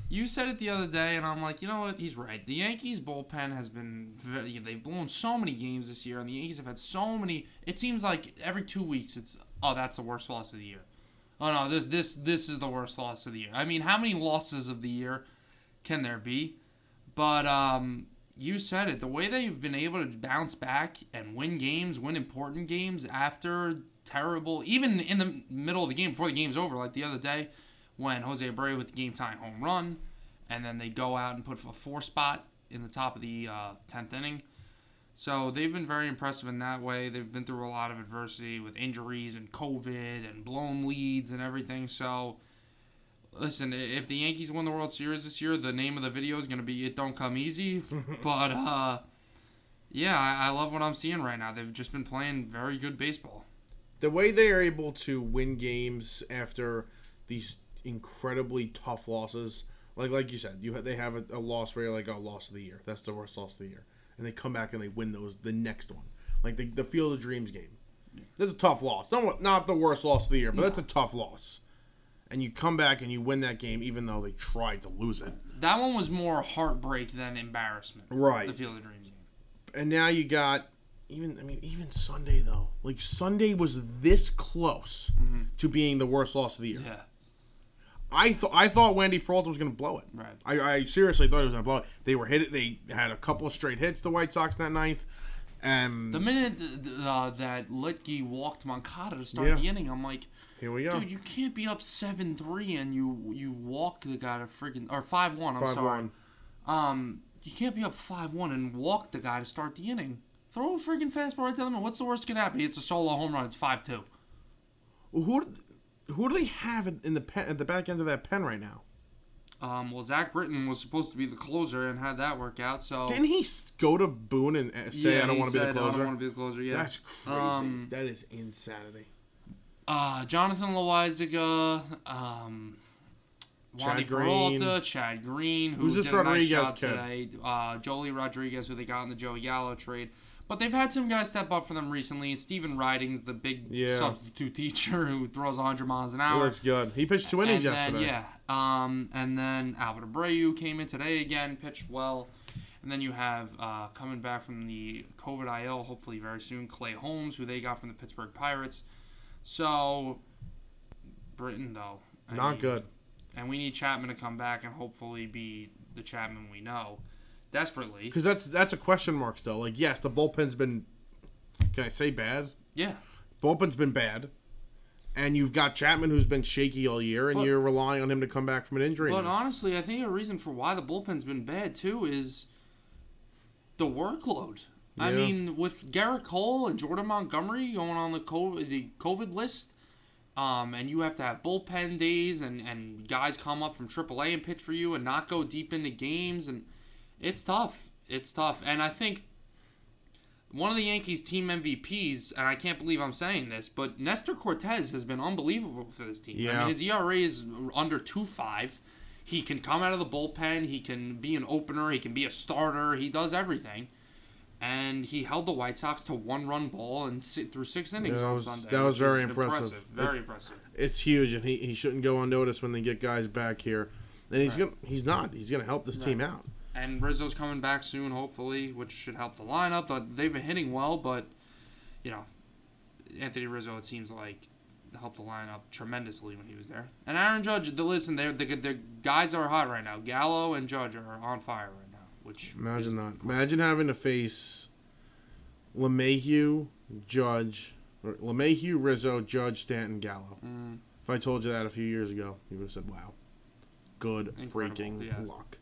you said it the other day, and I'm like, you know what? He's right. The Yankees bullpen has been very, they've blown so many games this year, and the Yankees have had so many. It seems like every two weeks, it's oh, that's the worst loss of the year. Oh no, this this this is the worst loss of the year. I mean, how many losses of the year can there be? But um, you said it. The way they've been able to bounce back and win games, win important games after terrible, even in the middle of the game before the game's over, like the other day when Jose Abreu with the game tying home run, and then they go out and put a four spot in the top of the uh, tenth inning. So they've been very impressive in that way. They've been through a lot of adversity with injuries and COVID and blown leads and everything. So listen, if the Yankees win the World Series this year, the name of the video is going to be "It Don't Come Easy." but uh, yeah, I, I love what I'm seeing right now. They've just been playing very good baseball. the way they are able to win games after these incredibly tough losses, like like you said, you ha- they have a, a loss where you're like, oh, loss of the year. That's the worst loss of the year, and they come back and they win those the next one, like the the Field of Dreams game. That's a tough loss. Not not the worst loss of the year, but that's a tough loss. And you come back and you win that game, even though they tried to lose it. That one was more heartbreak than embarrassment. Right. The Field of Dreams game. and now you got even I mean even Sunday though. Like Sunday was this close mm-hmm. to being the worst loss of the year. Yeah. I thought I thought Wandy Peralta was going to blow it. Right. I, I seriously thought he was going to blow it. They were hit. They had a couple of straight hits. The White Sox that ninth, and The minute uh, that Luetge walked Moncada to start Yeah. the inning, I'm like, here we go. dude, you can't be up seven three and you you walk the guy to friggin' or five one. I'm Five sorry. one. Um, you can't be up five one and walk the guy to start the inning. Throw a freaking fastball right to them. What's the worst that can happen? It's a solo home run. It's five two. Who who do they have in the pen, at the back end of that pen right now? Um, well, Zach Britton was supposed to be the closer and had that work out. So Didn't he go to Boone and say Yeah, I don't want to be the closer"? "I don't want to be the closer. Yeah. That's crazy. Um, that is insanity. uh, Jonathan Loaisiga, um, Chad Wandy Green. Peralta, Chad Green, who Who's this did a nice job kid? today. Uh, Joely Rodriguez, who they got in the Joey Gallo trade. But they've had some guys step up for them recently. Stephen Ridings, the big Yeah. substitute teacher who throws 100 miles an hour. looks good. He pitched two innings yesterday. Yeah. Um, and then Albert Abreu came in today again, pitched well. And then you have uh, coming back from the COVID IL, hopefully very soon, Clay Holmes, who they got from the Pittsburgh Pirates. So, Britton, though. I Not mean, good. And we need Chapman to come back and hopefully be the Chapman we know desperately. Because that's that's a question mark still. Like, yes, the bullpen's been. Can I say bad? Yeah. Bullpen's been bad, and you've got Chapman who's been shaky all year, and But- you're relying on him to come back from an injury. But now. honestly, I think a reason for why the bullpen's been bad too is the workload. I mean, with Gerrit Cole and Jordan Montgomery going on the COVID, the COVID list, um, and you have to have bullpen days, and, and guys come up from AAA and pitch for you and not go deep into games, and it's tough. It's tough, and I think one of the Yankees team MVPs, and I can't believe I'm saying this, but Nestor Cortes has been unbelievable for this team. I mean, his ERA is under two five. He can come out of the bullpen. He can be an opener. He can be a starter. He does everything, and he held the White Sox to one run ball and sit through six innings Yeah, on was- Sunday. that was very is impressive. Very impressive. it's huge, and he, he shouldn't go unnoticed when they get guys back here. And he's gonna he's not. He's gonna help this team out. And Rizzo's coming back soon, hopefully, which should help the lineup. They've been hitting well, but you know, Anthony Rizzo, it seems like helped the lineup tremendously when he was there. And Aaron Judge, the listen, they're the, the guys are hot right now. Gallo and Judge are on fire right now. Which Imagine that. Imagine having to face LeMahieu, Judge, or LeMahieu, Rizzo, Judge, Stanton, Gallo. Mm. If I told you that a few years ago, you would have said, "Wow, good Incredible, freaking yeah. luck."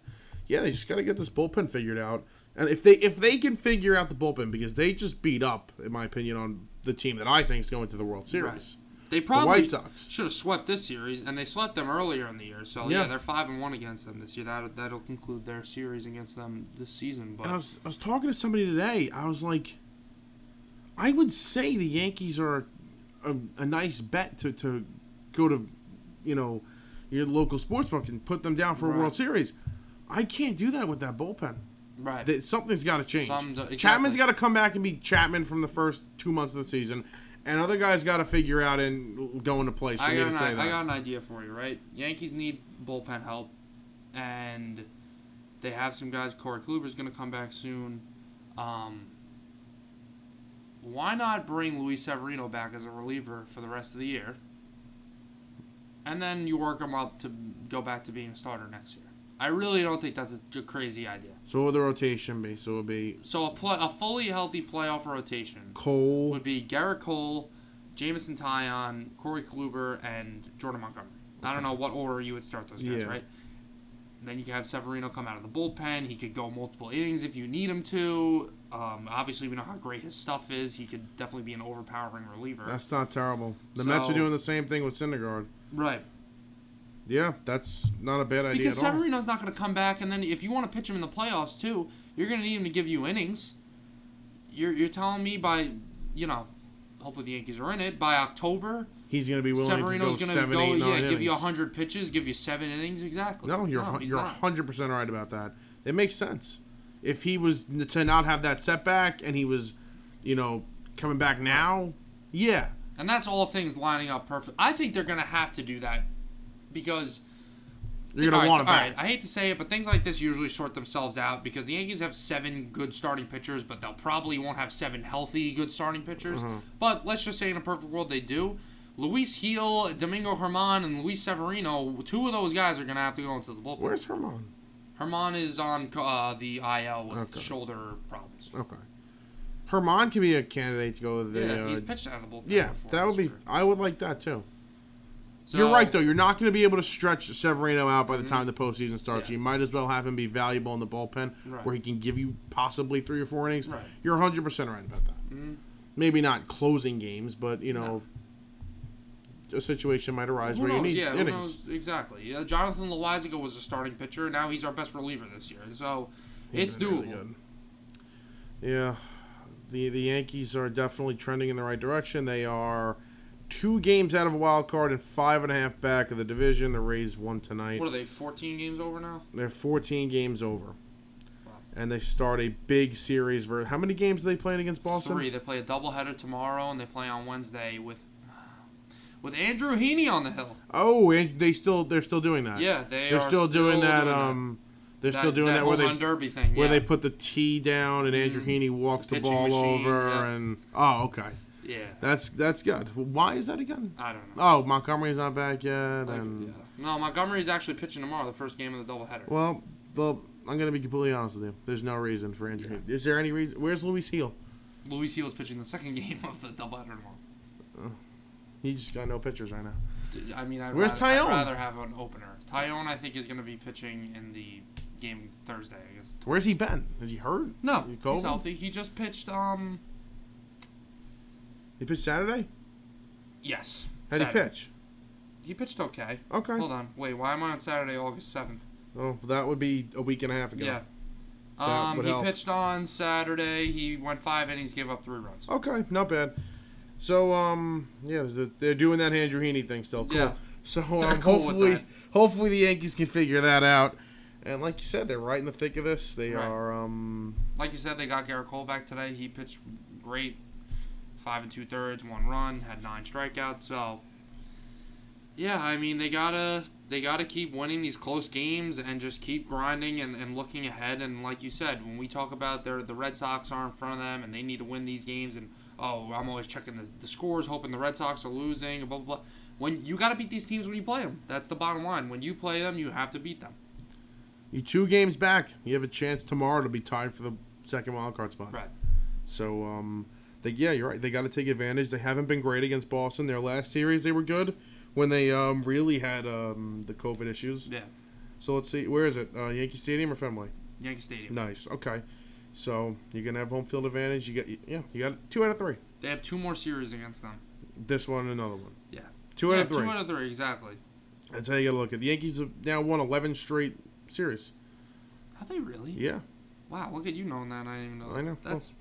Yeah, they just got to get this bullpen figured out. And if they if they can figure out the bullpen, because they just beat up, in my opinion, on the team that I think is going to the World Series, They the probably White Sox. should have swept this series, and they swept them earlier in the year. So yeah, Yeah. they're five and one against them this year. That that'll conclude their series against them this season. But I was, I was talking to somebody today. I was like, I would say the Yankees are a, a nice bet to, to go to you know, your local sportsbook and put them down for a World Series. I can't do that with that bullpen. Right. That- Something's got to change. Some- exactly. Chapman's got to come back and be Chapman from the first two months of the season, and other guys got to figure out and go into place I got, to an, I got an idea for you, right? Yankees need bullpen help, and they have some guys. Corey Kluber's going to come back soon. Um, why not bring Luis Severino back as a reliever for the rest of the year? And then you work him up to go back to being a starter next year. I really don't think that's a, crazy idea. so what would the rotation be? So it would be So a play, a fully healthy playoff rotation Cole. would be Gerrit Cole, Jameson Taillon, Corey Kluber, and Jordan Montgomery. I don't know what order you would start those guys, Yeah. right? Then you could have Severino come out of the bullpen. He could go multiple innings if you need him to. Um, obviously, we know how great his stuff is. He could definitely be an overpowering reliever. That's not terrible. The Mets are So- doing the same thing with Syndergaard. right. Yeah, that's not a bad idea Because at all. Severino's not going to come back, and then if you want to pitch him in the playoffs too, you're going to need him to give you innings. You're, you're telling me by, you know, hopefully the Yankees are in it by October. He's going to be willing Severino's to go gonna seven, go, eight, yeah, nine give you innings. hundred pitches, give you seven innings exactly. No, you're no, you're hundred percent right about that. It makes sense. If he was to not have that setback and he was, you know, coming back now, yeah, and that's all things lining up perfect. I think they're gonna have to do that because you're gonna right, want him all I hate to say it, but things like this usually sort themselves out because the Yankees have seven good starting pitchers, but they'll probably won't have seven healthy good starting pitchers. Uh-huh. But let's just say in a perfect world they do. Luis Gil, Domingo Germán, and Luis Severino, two of those guys are gonna have to go into the bullpen. Where's Germán? Germán is on uh, the IL with Okay. shoulder problems. Okay, Germán can be a candidate to go with the. Yeah, uh, he's pitched out of the bullpen. yeah, before, that would be. true. I would like that too. So- You're right though. You're not going to be able to stretch Severino out by the time the postseason starts. Mm-hmm. Yeah. You might as well have him be valuable in the bullpen, Right. where he can give you possibly three or four innings. Right. You're 100 percent right about that. Mhm. Maybe not closing games, but you know, a situation might arise Who where knows? you need yeah, innings. Exactly. Yeah, Jonathan Loaisiga was a starting pitcher. Now he's our best reliever this year. So He's it's doable. really. Yeah, the the Yankees are definitely trending in the right direction. They are two games out of a wild card and five and a half back of the division. The Rays won tonight. What are they? 14 games over now. They're 14 games over. Wow. And they start a big series. For how many games are they playing against Boston? Three. They play a doubleheader tomorrow, and they play on Wednesday with with Andrew Heaney on the hill. Oh, and they still they're still doing that. Yeah, they they're are still, doing that. doing um, they're still doing that, whole where they derby thing. where they put the tee down and Andrew Heaney walks the Pitching ball machine, over yeah. and oh okay, yeah. that's that's good. Why is that again? I don't know. Oh, Montgomery's not back yet, Like, and yeah. No, Montgomery's actually pitching tomorrow, the first game of the doubleheader. well, well, I'm gonna be completely honest with you. There's no reason for Andrew. Heaney. Is there any reason? Where's Luis Gil? Luis Gil is pitching the second game of the doubleheader tomorrow. He just got no pitchers right now. I mean, I'd Where's rather, I'd rather have an opener. Taillon, I think, is going to be pitching in the game Thursday. I guess. Where's he been? Is he hurt? No, He he's healthy. He just pitched. Um, He pitched Saturday. yes. How'd he Saturday. pitch? He pitched okay. Okay. Hold on. Wait, why am I on Saturday, August seventh? Oh, that would be a week and a half ago. Yeah. That Um, would he help. pitched on Saturday. He went five innings, gave up three runs. Okay, not bad. So, um, yeah, they're- they're doing that Andrew Heaney thing still. Cool. Yeah. So, They're um, cool with hopefully, that. hopefully the Yankees can figure that out. And like you said, they're right in the thick of this. They Right. are. Um, Like you said, they got Gerrit Cole back today. He pitched great, five and two thirds, one run, had nine strikeouts. So, yeah, I mean they gotta they gotta keep winning these close games and just keep grinding and, and looking ahead. And like you said, when we talk about their the Red Sox are in front of them and they need to win these games, and oh, I'm always checking the, the scores, hoping the Red Sox are losing, and blah blah blah. When you gotta beat these teams when you play them. That's the bottom line. When you play them, you have to beat them. you two games back. You have a chance tomorrow to be tied for the second wild card spot. Right. So, um, they, yeah, you're right. They got to take advantage. They haven't been great against Boston. Their last series, they were good when they um, really had um, the COVID issues. Yeah. So let's see. Where is it? Uh, Yankee Stadium or Fenway? Yankee Stadium. Nice. Okay. So you're gonna have home field advantage. You got yeah. You got two out of three. They have two more series against them. This one and another one. Yeah. Two out of three. Two out of three, exactly. That's how you gotta look at. The Yankees have now won 11 straight series. Have they really? Yeah. Wow, look at you knowing that. I didn't even know. I know. That's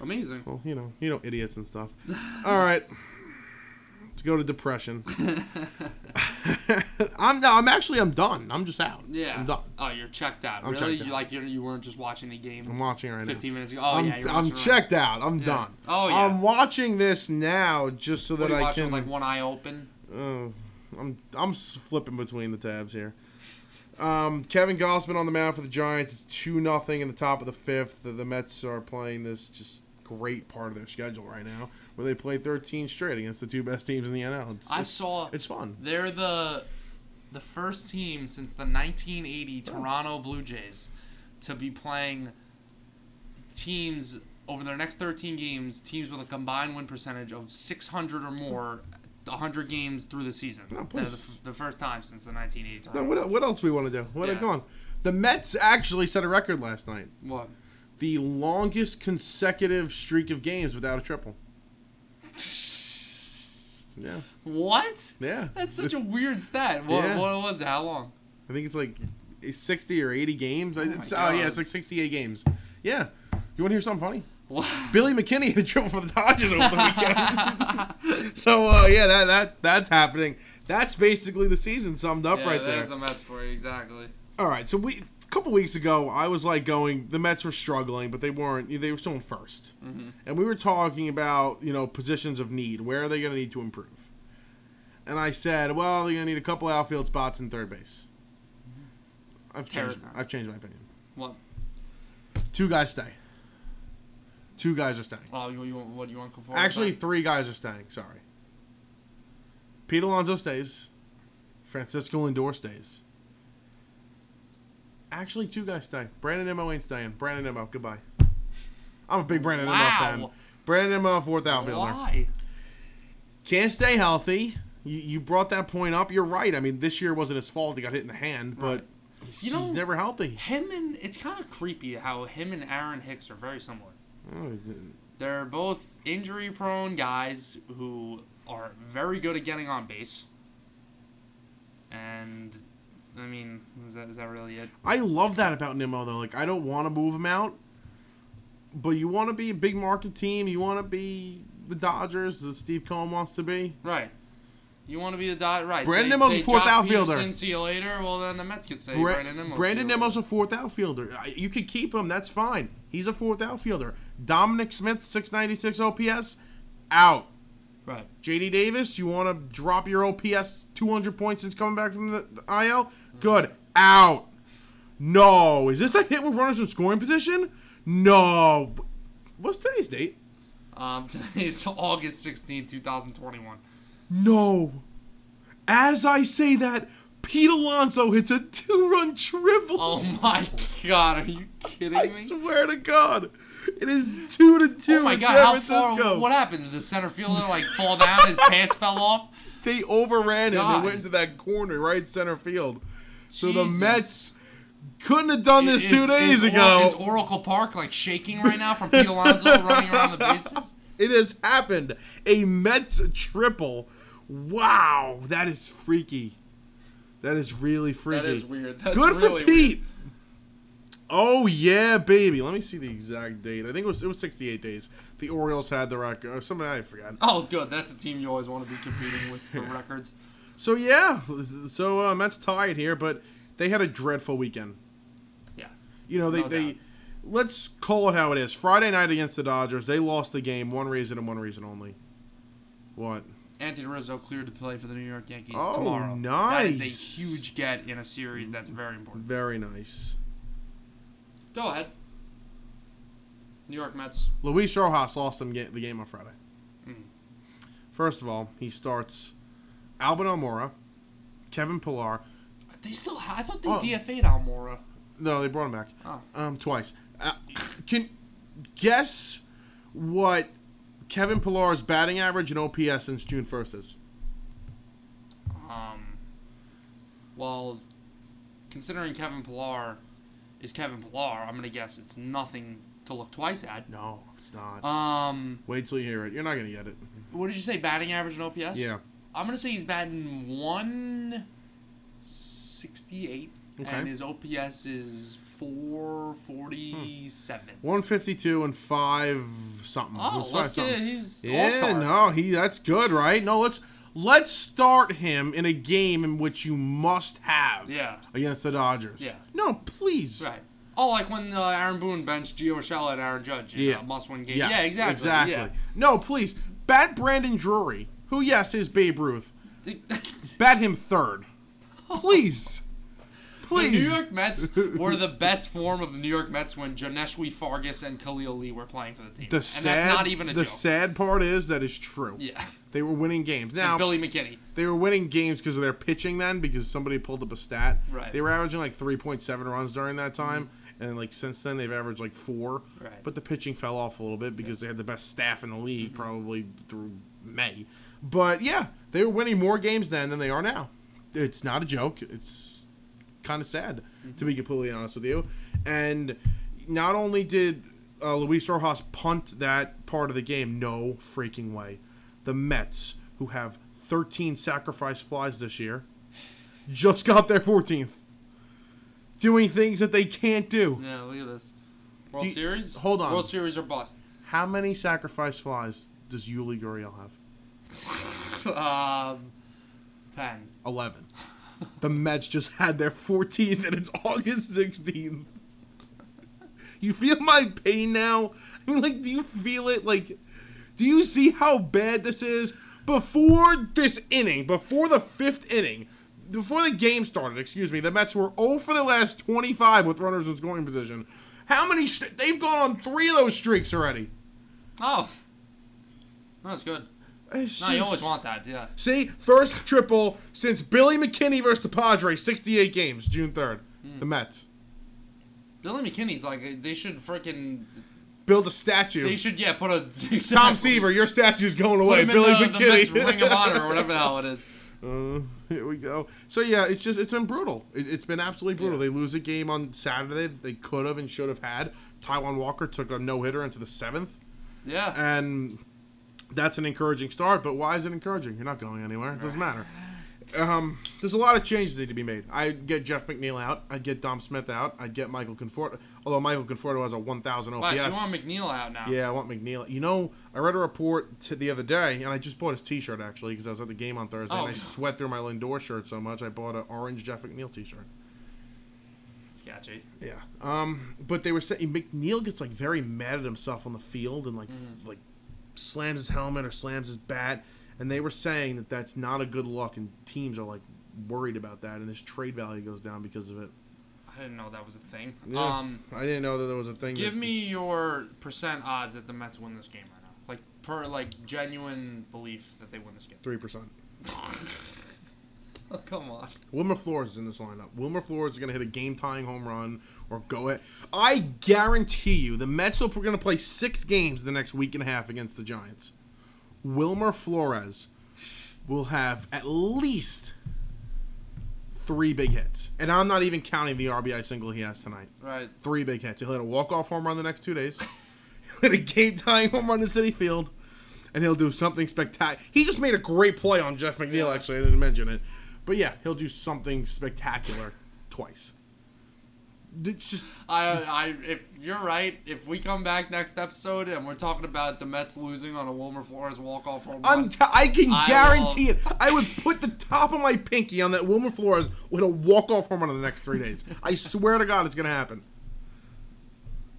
amazing. Well, you know, you know, idiots and stuff. All right. Let's go to depression. I'm no, I'm actually I'm done. I'm just out. Yeah. I'm done. Oh, you're checked out. I'm really? checked You out. like you you weren't just watching the game I'm watching right 15 now. minutes ago. Oh I'm, yeah, you're I'm right checked out. I'm Yeah. done. Oh, yeah. I'm watching this now just so What that I watching can. with, like one eye open? Oh, I'm I'm flipping between the tabs here. Um, Kevin Gausman on the mound for the Giants. It's two nothing in the top of the fifth. The, the Mets are playing this just great part of their schedule right now, where they play 13 straight against the two best teams in the NL. It's, I it's- saw It's fun. they're the the first team since the 1980 Toronto Blue Jays to be playing teams over their next 13 games, teams with a combined win percentage of 600 or more, 100 games through the season. No, the, the first time since the 1980 Now, Toronto. what, what else we want to do? What Yeah. go on? The Mets actually set a record last night. What? The longest consecutive streak of games without a triple. Yeah, What? yeah. That's such a weird stat. What, Yeah. what was it? How long? I think it's like 60 or 80 games. It's- my oh, yeah, it's like 68 games. Yeah. You want to hear something funny? What? Billy McKinney hit a triple for the Dodgers over the weekend. so uh, yeah, that that that's happening. That's basically the season summed up yeah, right there's there. the Mets for you, exactly. All right, so we a couple weeks ago, I was like going, the Mets were struggling, but they weren't. They were still in 1st mm-hmm. and we were talking about you know positions of need. Where are they going to need to improve? And I said, well, they're going to need a couple outfield spots and third base. Mm-hmm. I've changed. I've changed my opinion. What? Two guys stay. Two guys are staying. Oh, you, you want- what you want? Actually, with three guys are staying. Sorry. Pete Alonso stays. Francisco Lindor stays. Actually, two guys stay. Brandon ain't staying. Brandon Nimmo, goodbye. I'm a big Brandon Wow. fan. Brandon Nimmo, fourth outfielder. Why? Can't stay healthy. You, you brought that point up. You're right. I mean, this year wasn't his fault. He got hit in the hand, but You know, he's never healthy. him and it's kind of creepy how him and Aaron Hicks are very similar. Oh, They're both injury prone guys who are very good at getting on base. And I mean, is that is that really it? I love that about Nimmo though. Like I don't want to move him out, but you want to be a big market team. You want to be the Dodgers, that Steve Cohen wants to be. Right. You want to be the dot right? Brandon say- Nimmo's say a fourth Josh outfielder. Peterson, see you later. Well, then the Mets could say Bra- Brandon Nimmo. Brandon Nimmo's a fourth outfielder. You could keep him. That's fine. He's a fourth outfielder. Dominic Smith, six ninety six OPS, out. Right. JD Davis, you want to drop your OPS 200 points since coming back from the, the IL? Good. Out. No. Is this a hit with runners in scoring position? No. What's today's date? Um, today is August 16, 2021. No. As I say that, Pete Alonso hits a two-run triple. Oh my god, are you kidding I me? I swear to God, it is two to two Oh my god, San how far? What happened? Did the center fielder like fall down? His pants fell off? They overran him God. and went into that corner right center field. So the Mets couldn't have done this Is- two days is, ago. Or, is Oracle Park like shaking right now from Pete Alonso running around the bases? It has happened. A Mets triple. Wow, that is freaky. That is really freaky. That is weird. That's Good really for Pete. Oh yeah, baby. Let me see the exact date. I think it was it was 68 days. The Orioles had the record. Or something I forgot. Oh, good. That's a team you always want to be competing with for records. So yeah, so uh, Mets tied here, but they had a dreadful weekend. Yeah. You know, they, No they doubt. let's call it how it is. Friday night against the Dodgers, they lost the game. One reason and one reason only. What? Anthony Rizzo cleared to play for the New York Yankees Oh, tomorrow. That is nice. a huge get in a series that's very important. Very nice. Go ahead. New York Mets. Luis Rojas lost ga- the game on Friday. Hmm. First of all, he starts Albin Almora, Kevin Pillar. They still. Ha- I thought they Oh. DFA'd Almora. No, they brought him back. Oh. Um, twice. Uh, can guess what Kevin Pillar's batting average and OPS since June first is? Um. Well, considering Kevin Pillar is Kevin Pillar, I'm gonna guess it's nothing to look twice at. No, it's not. Um, Wait till you hear it. You're not gonna get it. what did you say? Batting average and OPS? Yeah. I'm gonna say he's batting one sixty-eight, Okay. and his OPS is four forty-seven. 152 and five something. Oh, look, something. yeah, he's Yeah, all-star. no, he that's good, right? No, let's let's start him in a game in which you must have Yeah. against the Dodgers. Yeah. No, please. Right. Oh, like when uh, Aaron Boone benched Gio Urshela and Aaron Judge. in Yeah. a must-win game. Yes, yeah, exactly. Exactly. Yeah. No, please. Bat Brandon Drury, who, yes, is Babe Ruth. Bat him third. Please. Please. The. New York Mets were the best form of the New York Mets when Johneshwy Fargas and Khalil Lee were playing for the team. the and sad, that's not even a joke. the joke. sad part is that is true. yeah. They were winning games. Now, Billy McKinney. they were winning games because of their pitching then, because somebody pulled up a stat. Right. Mm-hmm. They were averaging like 3.7 runs during that time. And like since then, they've averaged like four. Right. But the pitching fell off a little bit because they had the best staff in the league Mm-hmm. probably through May. But yeah, they were winning more games then than they are now. It's not a joke. It's kind of sad to be completely honest with you. And not only did uh, Luis Rojas punt that part of the game, no freaking way. The Mets, who have 13 sacrifice flies this year, just got their 14th. Doing things that they can't do. Yeah, look at this. World Do you- Series? hold on. World Series or bust. How many sacrifice flies does Yuli Gurriel have? um, 10. 11. The Mets just had their 14th and it's August 16th. You feel my pain now? I mean, like, do you feel it? Like, do you see how bad this is? Before this inning, before the fifth inning, before the game started, excuse me, the Mets were 0 for the last 25 with runners in scoring position. How many? St- they've gone on three of those streaks already. Oh. That's good. It's No, you always want that, yeah. See, first triple since Billy McKinney versus the Padres, 68 games, June 3rd. Hmm. The Mets. Billy McKinney's like, they should freaking. Build a statue. They should, yeah, put a. Tom. Seaver, your statue's going away. Billy the, the McKinney. Ring of Honor or whatever the hell it is. Uh, here we go. So yeah, it's just it's been brutal. It, it's been absolutely brutal. Yeah. They lose a game on Saturday they could have and should have had. Taijuan Walker took a no hitter into the seventh, Yeah. and that's an encouraging start. But why is it encouraging? You're not going anywhere. It doesn't matter. Um, there's a lot of changes that need to be made. I'd get Jeff McNeil out. I'd get Dom Smith out. I'd get Michael Conforto. Although Michael Conforto has a 1,000 OPS. Wow, so you want McNeil out now? Yeah, I want McNeil. You know, I read a report t- the other day, and I just bought his T-shirt actually because I was at the game on Thursday, and Oh. I sweat through my Lindor shirt so much I bought an orange Jeff McNeil T-shirt. Sketchy. Yeah. Um, but they were saying McNeil gets like very mad at himself on the field and like Mm-hmm. like slams his helmet or slams his bat, and they were saying that that's not a good look, and teams are like worried about that, and his trade value goes down because of it. I didn't know that was a thing. Yeah. Um, I didn't know that there was a thing. give that, me your percent odds that the Mets win this game right now. Like per like genuine belief that they win this game. three percent. Oh come on. Wilmer Flores is in this lineup. Wilmer Flores is going to hit a game-tying home run or go ahead. I guarantee you, the Mets are going to play six games the next week and a half against the Giants. Wilmer Flores will have at least three big hits, and I'm not even counting the RBI single he has tonight. Right. Three big hits. He'll hit a walk-off home run the next two days. he'll hit a game-tying home run in Citi Field, and he'll do something spectacular. He just made a great play on Jeff McNeil. Yeah. Actually, I didn't mention it, but yeah, he'll do something spectacular twice. It's just I, I, if you're right, if we come back next episode and we're talking about the Mets losing on a Wilmer Flores walk-off home I'm run, t- I can I guarantee it. I would put the top of my pinky on that Wilmer Flores with a walk-off home run in the next three days. I swear to God, it's gonna happen.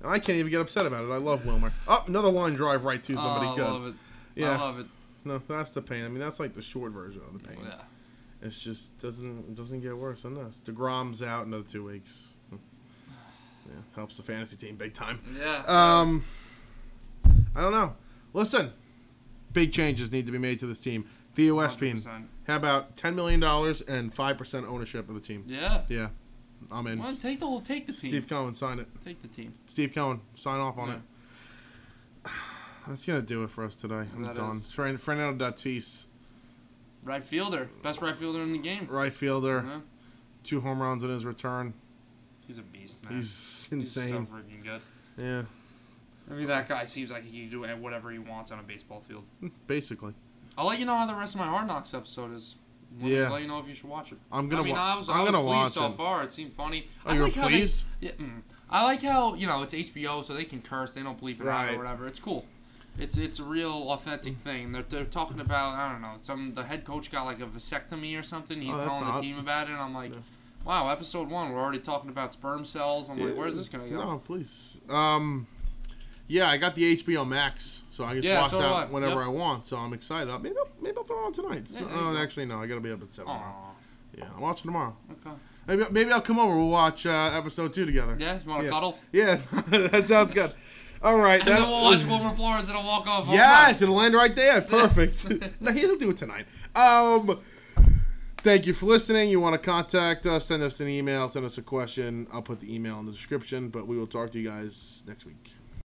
And I can't even get upset about it. I love Wilmer. Oh, another line drive right to somebody oh, I good. love it. Yeah. I love it. No, that's the pain. I mean, that's like the short version of the pain. Yeah. It's just doesn't doesn't get worse than this. Degrom's out another two weeks. Yeah, helps the fantasy team big time. Yeah. Um, I don't know. Listen, big changes need to be made to this team. Theo Epstein, 100%. how about ten million dollars and five percent ownership of the team? Yeah. Yeah, I'm in. Take the whole, take the team. Steve Cohen, sign it. Take the team. Steve Cohen, sign off on Yeah. it. That's gonna do it for us today. I'm That done. is. Fern- Fernando Tatis, Right fielder, best right fielder in the game. right fielder, Yeah. two home runs in his return. He's a beast, man. He's insane. He's so freaking good. Yeah, I mean, that guy seems like he can do whatever he wants on a baseball field. basically. I'll let you know how the rest of my Hard Knocks episode is. Let me- Yeah. let you know if you should watch it. I'm gonna I mean, wa- I was, I'm was gonna pleased watch so it. far. It seemed funny. Oh, I you like how pleased? They, yeah, mm, I like how you know it's HBO, so they can curse. They don't bleep it out or whatever. It's cool. It's it's a real authentic thing. They're, they're talking about I don't know some the head coach got like a vasectomy or something. He's Oh, telling the team about it. and I'm like, Yeah. Wow, episode one we're already talking about sperm cells. I'm like, where's this gonna go? No, please. Um, yeah, I got the HBO Max, so I can just Yeah, watch so I. that whenever Yep. I want. So I'm excited. Uh, Maybe I'll, maybe I'll throw it on tonight. Yeah, oh, go. actually, no. I gotta be up at seven. Yeah, I'm watching tomorrow. okay. Maybe maybe I'll come over. We'll watch uh, episode two together. Yeah, you want to Yeah. cuddle? Yeah, that sounds good. All right. And that- then we'll watch Wilmer Flores and I'll walk off. Yes, it'll land right there. Perfect. no, he'll do it tonight. Um, thank you for listening. You want to contact us? Send us an email. Send us a question. I'll put the email in the description. But we will talk to you guys next week.